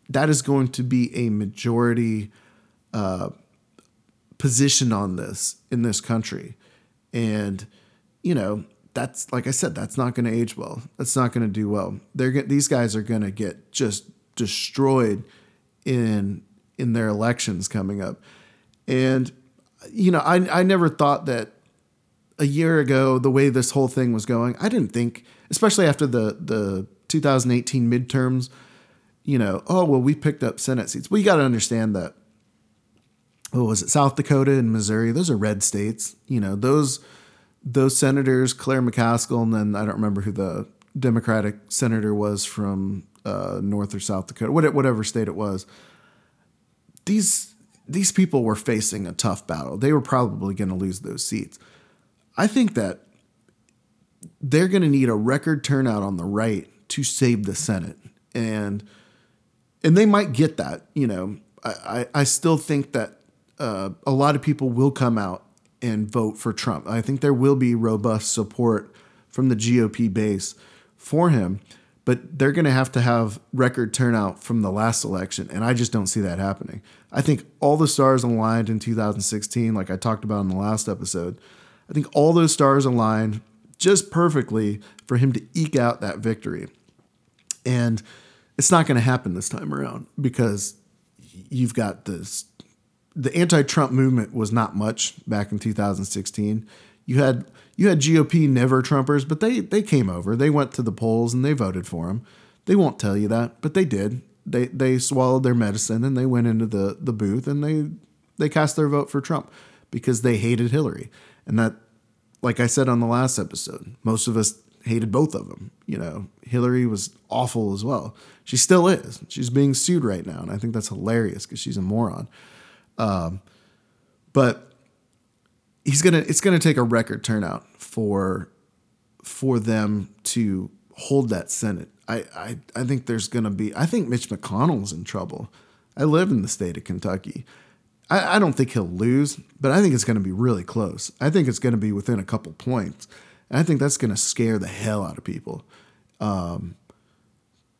that is going to be a majority uh, position on this in this country. And, you know, that's like I said, that's not going to age well. That's not going to do well. They're these guys are going to get just destroyed in in their elections coming up. And you know, I I never thought that a year ago the way this whole thing was going, I didn't think especially after the the 2018 midterms, you know, oh well, we picked up Senate seats. Well, you got to understand that. What was it? South Dakota and Missouri; those are red states. You know, those those senators, Claire McCaskill, and then I don't remember who the Democratic senator was from uh, North or South Dakota, whatever state it was. These these people were facing a tough battle. They were probably going to lose those seats. I think that they're going to need a record turnout on the right to save the Senate, and and they might get that. You know, I I, I still think that uh, a lot of people will come out and vote for Trump. I think there will be robust support from the GOP base for him, but they're going to have to have record turnout from the last election. And I just don't see that happening. I think all the stars aligned in 2016, like I talked about in the last episode. I think all those stars aligned just perfectly for him to eke out that victory. And it's not going to happen this time around because you've got this. The anti-Trump movement was not much back in 2016. You had you had GOP never Trumpers, but they they came over. They went to the polls and they voted for him. They won't tell you that, but they did. They they swallowed their medicine and they went into the the booth and they they cast their vote for Trump because they hated Hillary. And that like I said on the last episode, most of us hated both of them. You know, Hillary was awful as well. She still is. She's being sued right now, and I think that's hilarious because she's a moron. Um, but he's gonna. It's gonna take a record turnout for for them to hold that Senate. I I, I think there's gonna be. I think Mitch McConnell's in trouble. I live in the state of Kentucky. I, I don't think he'll lose, but I think it's going to be really close. I think it's going to be within a couple points. And I think that's going to scare the hell out of people. Um,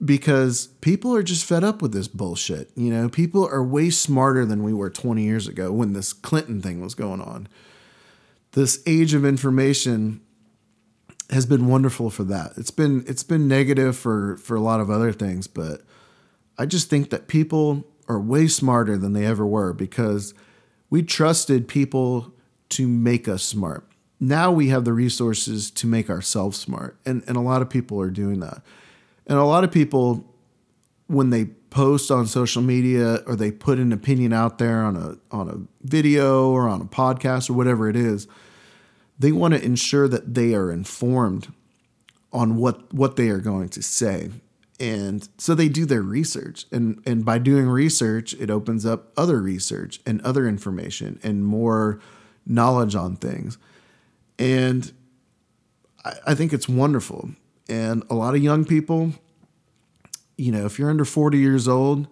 because people are just fed up with this bullshit. You know, people are way smarter than we were 20 years ago when this Clinton thing was going on. This age of information has been wonderful for that. It's been it's been negative for for a lot of other things, but I just think that people are way smarter than they ever were because we trusted people to make us smart now we have the resources to make ourselves smart. And, and a lot of people are doing that. And a lot of people, when they post on social media or they put an opinion out there on a, on a video or on a podcast or whatever it is, they want to ensure that they are informed on what, what they are going to say. And so they do their research. And, and by doing research, it opens up other research and other information and more knowledge on things. And I, I think it's wonderful. And a lot of young people, you know, if you're under 40 years old,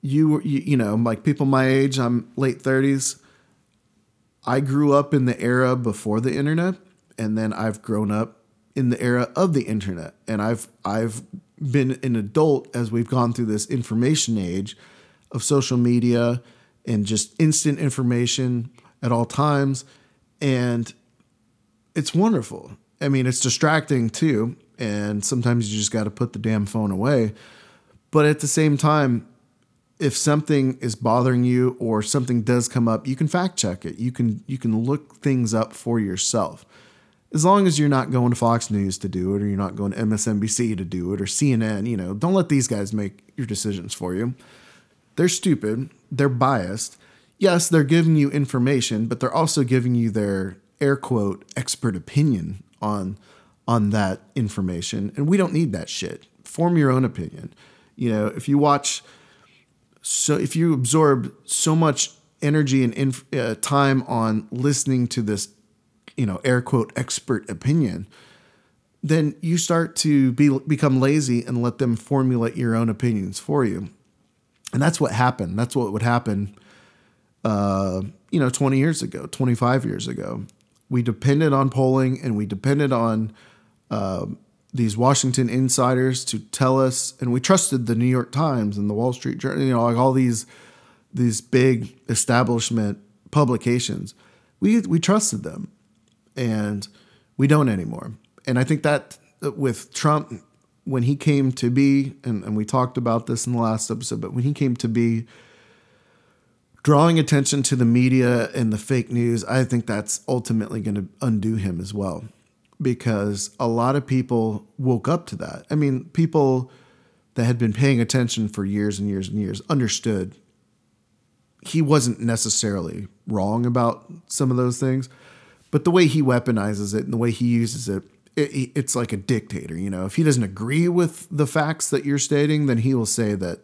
you, you, you know, like people my age, I'm late 30s. I grew up in the era before the internet, and then I've grown up in the era of the internet. And I've I've been an adult as we've gone through this information age of social media and just instant information at all times. And it's wonderful. I mean, it's distracting too, and sometimes you just got to put the damn phone away. But at the same time, if something is bothering you or something does come up, you can fact check it. You can you can look things up for yourself. As long as you're not going to Fox News to do it or you're not going to MSNBC to do it or CNN, you know, don't let these guys make your decisions for you. They're stupid, they're biased. Yes, they're giving you information, but they're also giving you their air quote expert opinion on on that information and we don't need that shit form your own opinion you know if you watch so if you absorb so much energy and inf- uh, time on listening to this you know air quote expert opinion then you start to be become lazy and let them formulate your own opinions for you. And that's what happened. That's what would happen uh, you know 20 years ago 25 years ago. We depended on polling and we depended on uh, these Washington insiders to tell us, and we trusted the New York Times and the Wall Street Journal, you know, like all these these big establishment publications. We we trusted them, and we don't anymore. And I think that uh, with Trump, when he came to be, and, and we talked about this in the last episode, but when he came to be, drawing attention to the media and the fake news, I think that's ultimately going to undo him as well because a lot of people woke up to that. I mean, people that had been paying attention for years and years and years understood he wasn't necessarily wrong about some of those things, but the way he weaponizes it and the way he uses it, it it's like a dictator. You know, if he doesn't agree with the facts that you're stating, then he will say that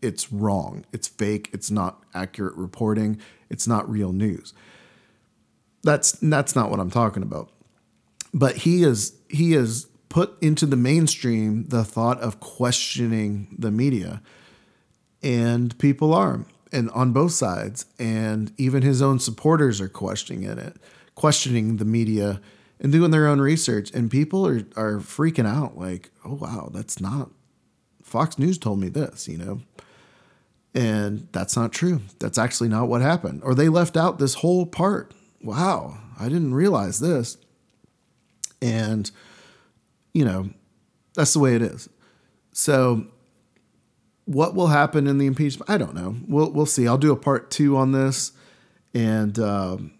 it's wrong. It's fake. It's not accurate reporting. It's not real news. That's that's not what I'm talking about. But he is he has put into the mainstream the thought of questioning the media. And people are and on both sides and even his own supporters are questioning it questioning the media and doing their own research. And people are, are freaking out like, oh, wow, that's not, Fox News told me this, you know? And that's not true. That's actually not what happened. Or they left out this whole part. Wow, I didn't realize this. And, you know, that's the way it is. So, what will happen in the impeachment? I don't know. We'll we'll see. I'll do a part two on this, and um,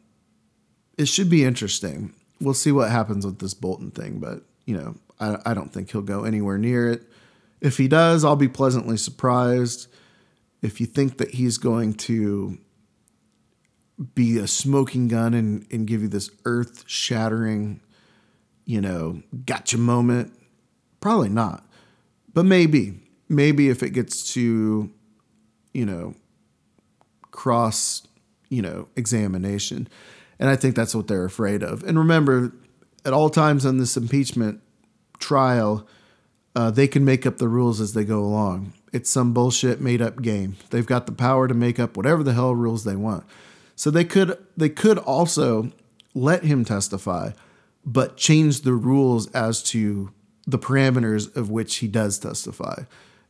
it should be interesting. We'll see what happens with this Bolton thing, but you know, I, I don't think he'll go anywhere near it. If he does, I'll be pleasantly surprised. If you think that he's going to be a smoking gun and, and give you this earth shattering, you know, gotcha moment, probably not. But maybe, maybe if it gets to, you know, cross, you know, examination. And I think that's what they're afraid of. And remember, at all times on this impeachment trial, uh, they can make up the rules as they go along. It's some bullshit made up game. They've got the power to make up whatever the hell rules they want. So they could they could also let him testify, but change the rules as to the parameters of which he does testify.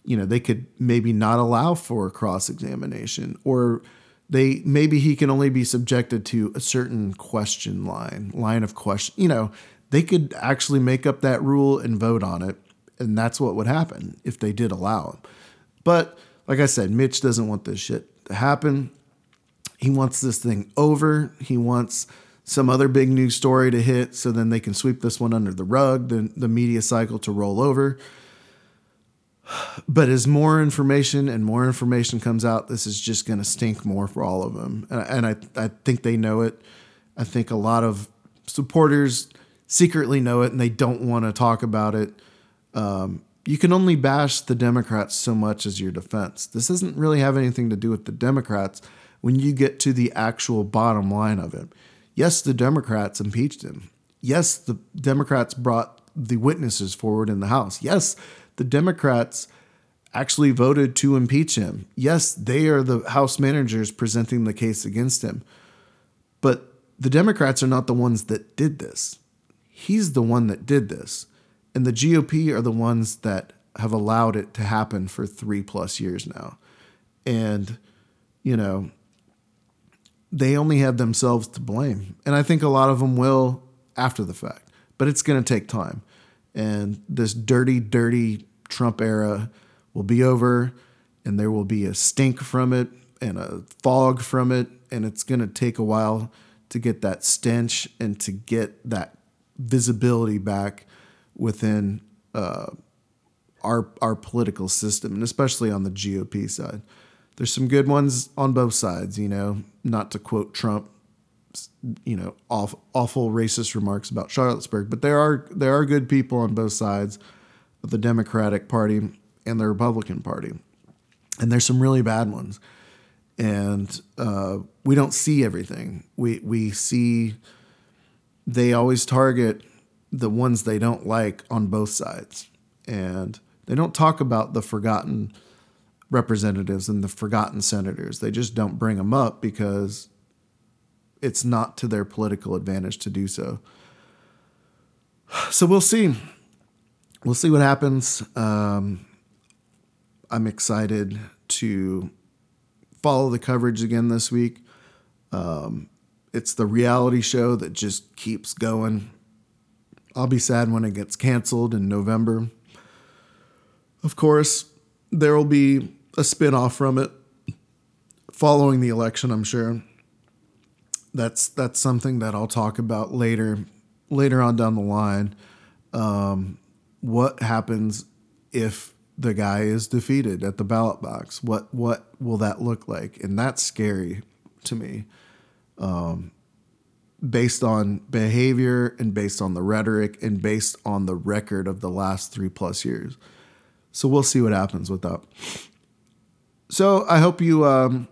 You know, they could maybe not allow for cross examination or they maybe he can only be subjected to a certain question line, line of question. You know, they could actually make up that rule and vote on it, and that's what would happen if they did allow him. But like I said, Mitch doesn't want this shit to happen. He wants this thing over. He wants some other big news story to hit so then they can sweep this one under the rug, the, the media cycle to roll over. But as more information and more information comes out, this is just going to stink more for all of them. And, I, I think they know it. I think a lot of supporters secretly know it and they don't want to talk about it. Um, you can only bash the Democrats so much as your defense. This doesn't really have anything to do with the Democrats when you get to the actual bottom line of it. Yes, the Democrats impeached him. Yes, the Democrats brought the witnesses forward in the House. Yes, the Democrats actually voted to impeach him. Yes, they are the House managers presenting the case against him. But the Democrats are not the ones that did this. He's the one that did this. And the GOP are the ones that have allowed it to happen for three plus years now. And, you know, they only have themselves to blame. And I think a lot of them will after the fact, but it's going to take time. And this dirty, dirty Trump era will be over, and there will be a stink from it and a fog from it. And it's going to take a while to get that stench and to get that visibility back within uh, our our political system, and especially on the GOP side there's some good ones on both sides, you know, not to quote Trump, you know, awful, awful racist remarks about Charlottesburg, but there are there are good people on both sides of the Democratic Party and the Republican Party. And there's some really bad ones. And uh, we don't see everything. We we see they always target the ones they don't like on both sides. And they don't talk about the forgotten representatives and the forgotten senators. They just don't bring them up because it's not to their political advantage to do so. So we'll see. We'll see what happens. Um, I'm excited to follow the coverage again this week. Um, it's the reality show that just keeps going. I'll be sad when it gets canceled in November. Of course, there will be a spin-off from it following the election, I'm sure. That's that's something that I'll talk about later later on down the line. Um, what happens if the guy is defeated at the ballot box? What what will that look like? And that's scary to me. Um, based on behavior and based on the rhetoric and based on the record of the last three plus years. So we'll see what happens with that. So I hope you, um,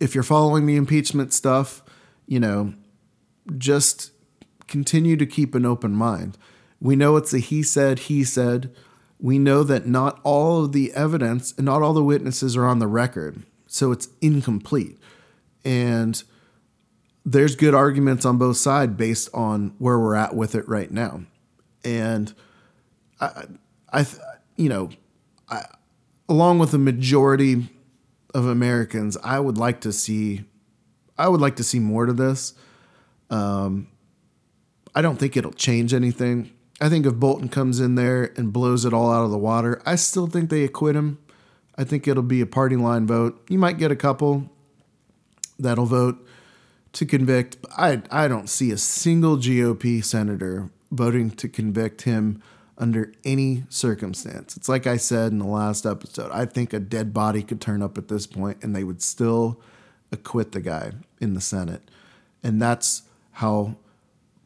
if you're following the impeachment stuff, you know, just continue to keep an open mind. We know it's a he said, he said. We know that not all of the evidence and not all the witnesses are on the record, so it's incomplete. And there's good arguments on both sides based on where we're at with it right now. And I, I you know, I, along with the majority of Americans, I would like to see, I would like to see more to this. Um, I don't think it'll change anything. I think if Bolton comes in there and blows it all out of the water, I still think they acquit him. I think it'll be a party line vote. You might get a couple that'll vote to convict. I I don't see a single GOP senator voting to convict him under any circumstance. It's like I said in the last episode. I think a dead body could turn up at this point and they would still acquit the guy in the Senate. And that's how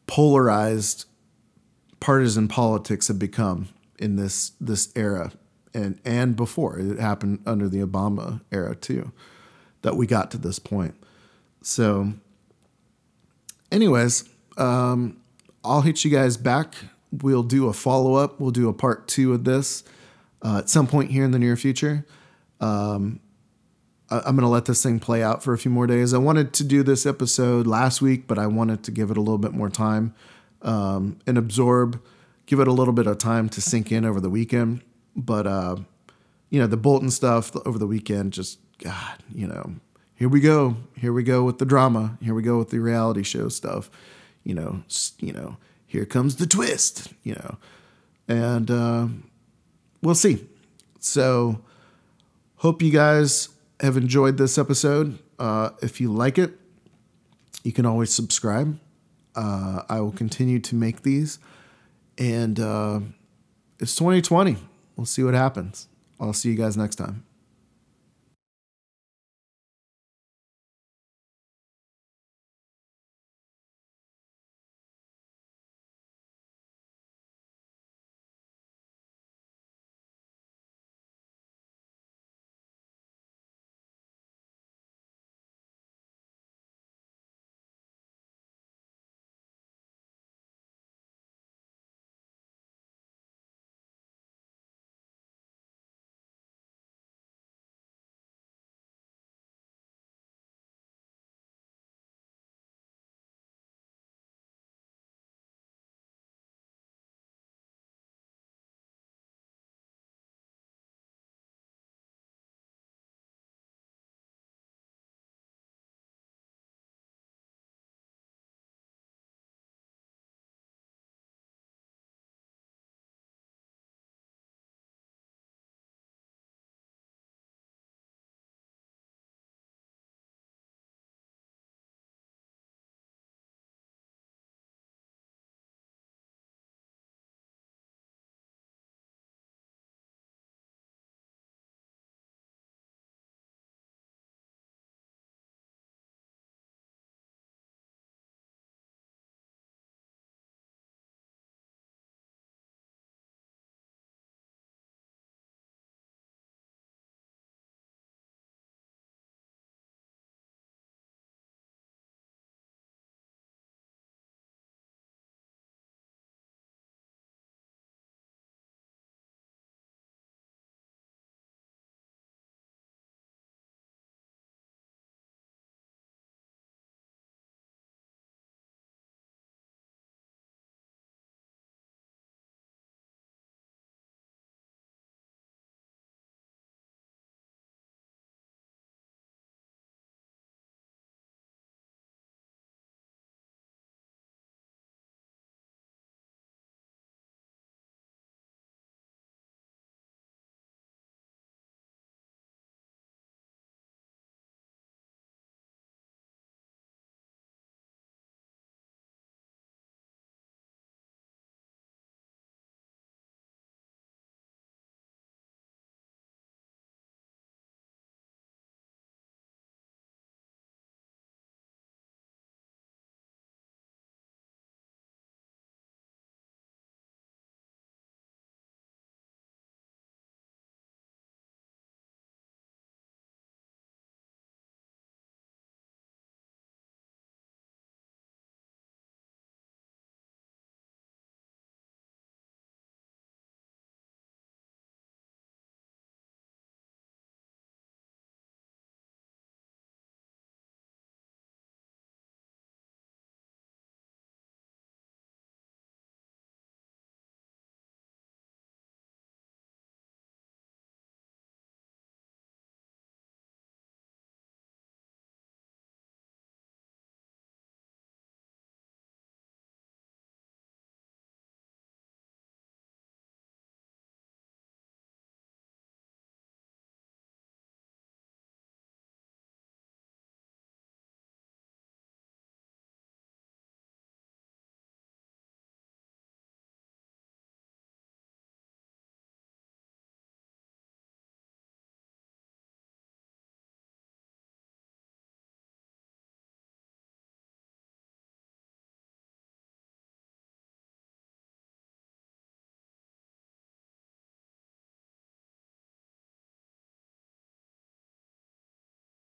polarized partisan politics have become in this this era and and before it happened under the Obama era too that we got to this point. So anyways, um, I'll hit you guys back. We'll do a follow up. We'll do a part two of this uh, at some point here in the near future. Um, I, I'm going to let this thing play out for a few more days. I wanted to do this episode last week, but I wanted to give it a little bit more time um, and absorb, give it a little bit of time to sink in over the weekend. But, uh, you know, the Bolton stuff over the weekend, just, God, you know, here we go. Here we go with the drama. Here we go with the reality show stuff. You know, you know, here comes the twist, you know. And uh, we'll see. So, hope you guys have enjoyed this episode. Uh, if you like it, you can always subscribe. Uh, I will continue to make these. And uh, it's 2020. We'll see what happens. I'll see you guys next time.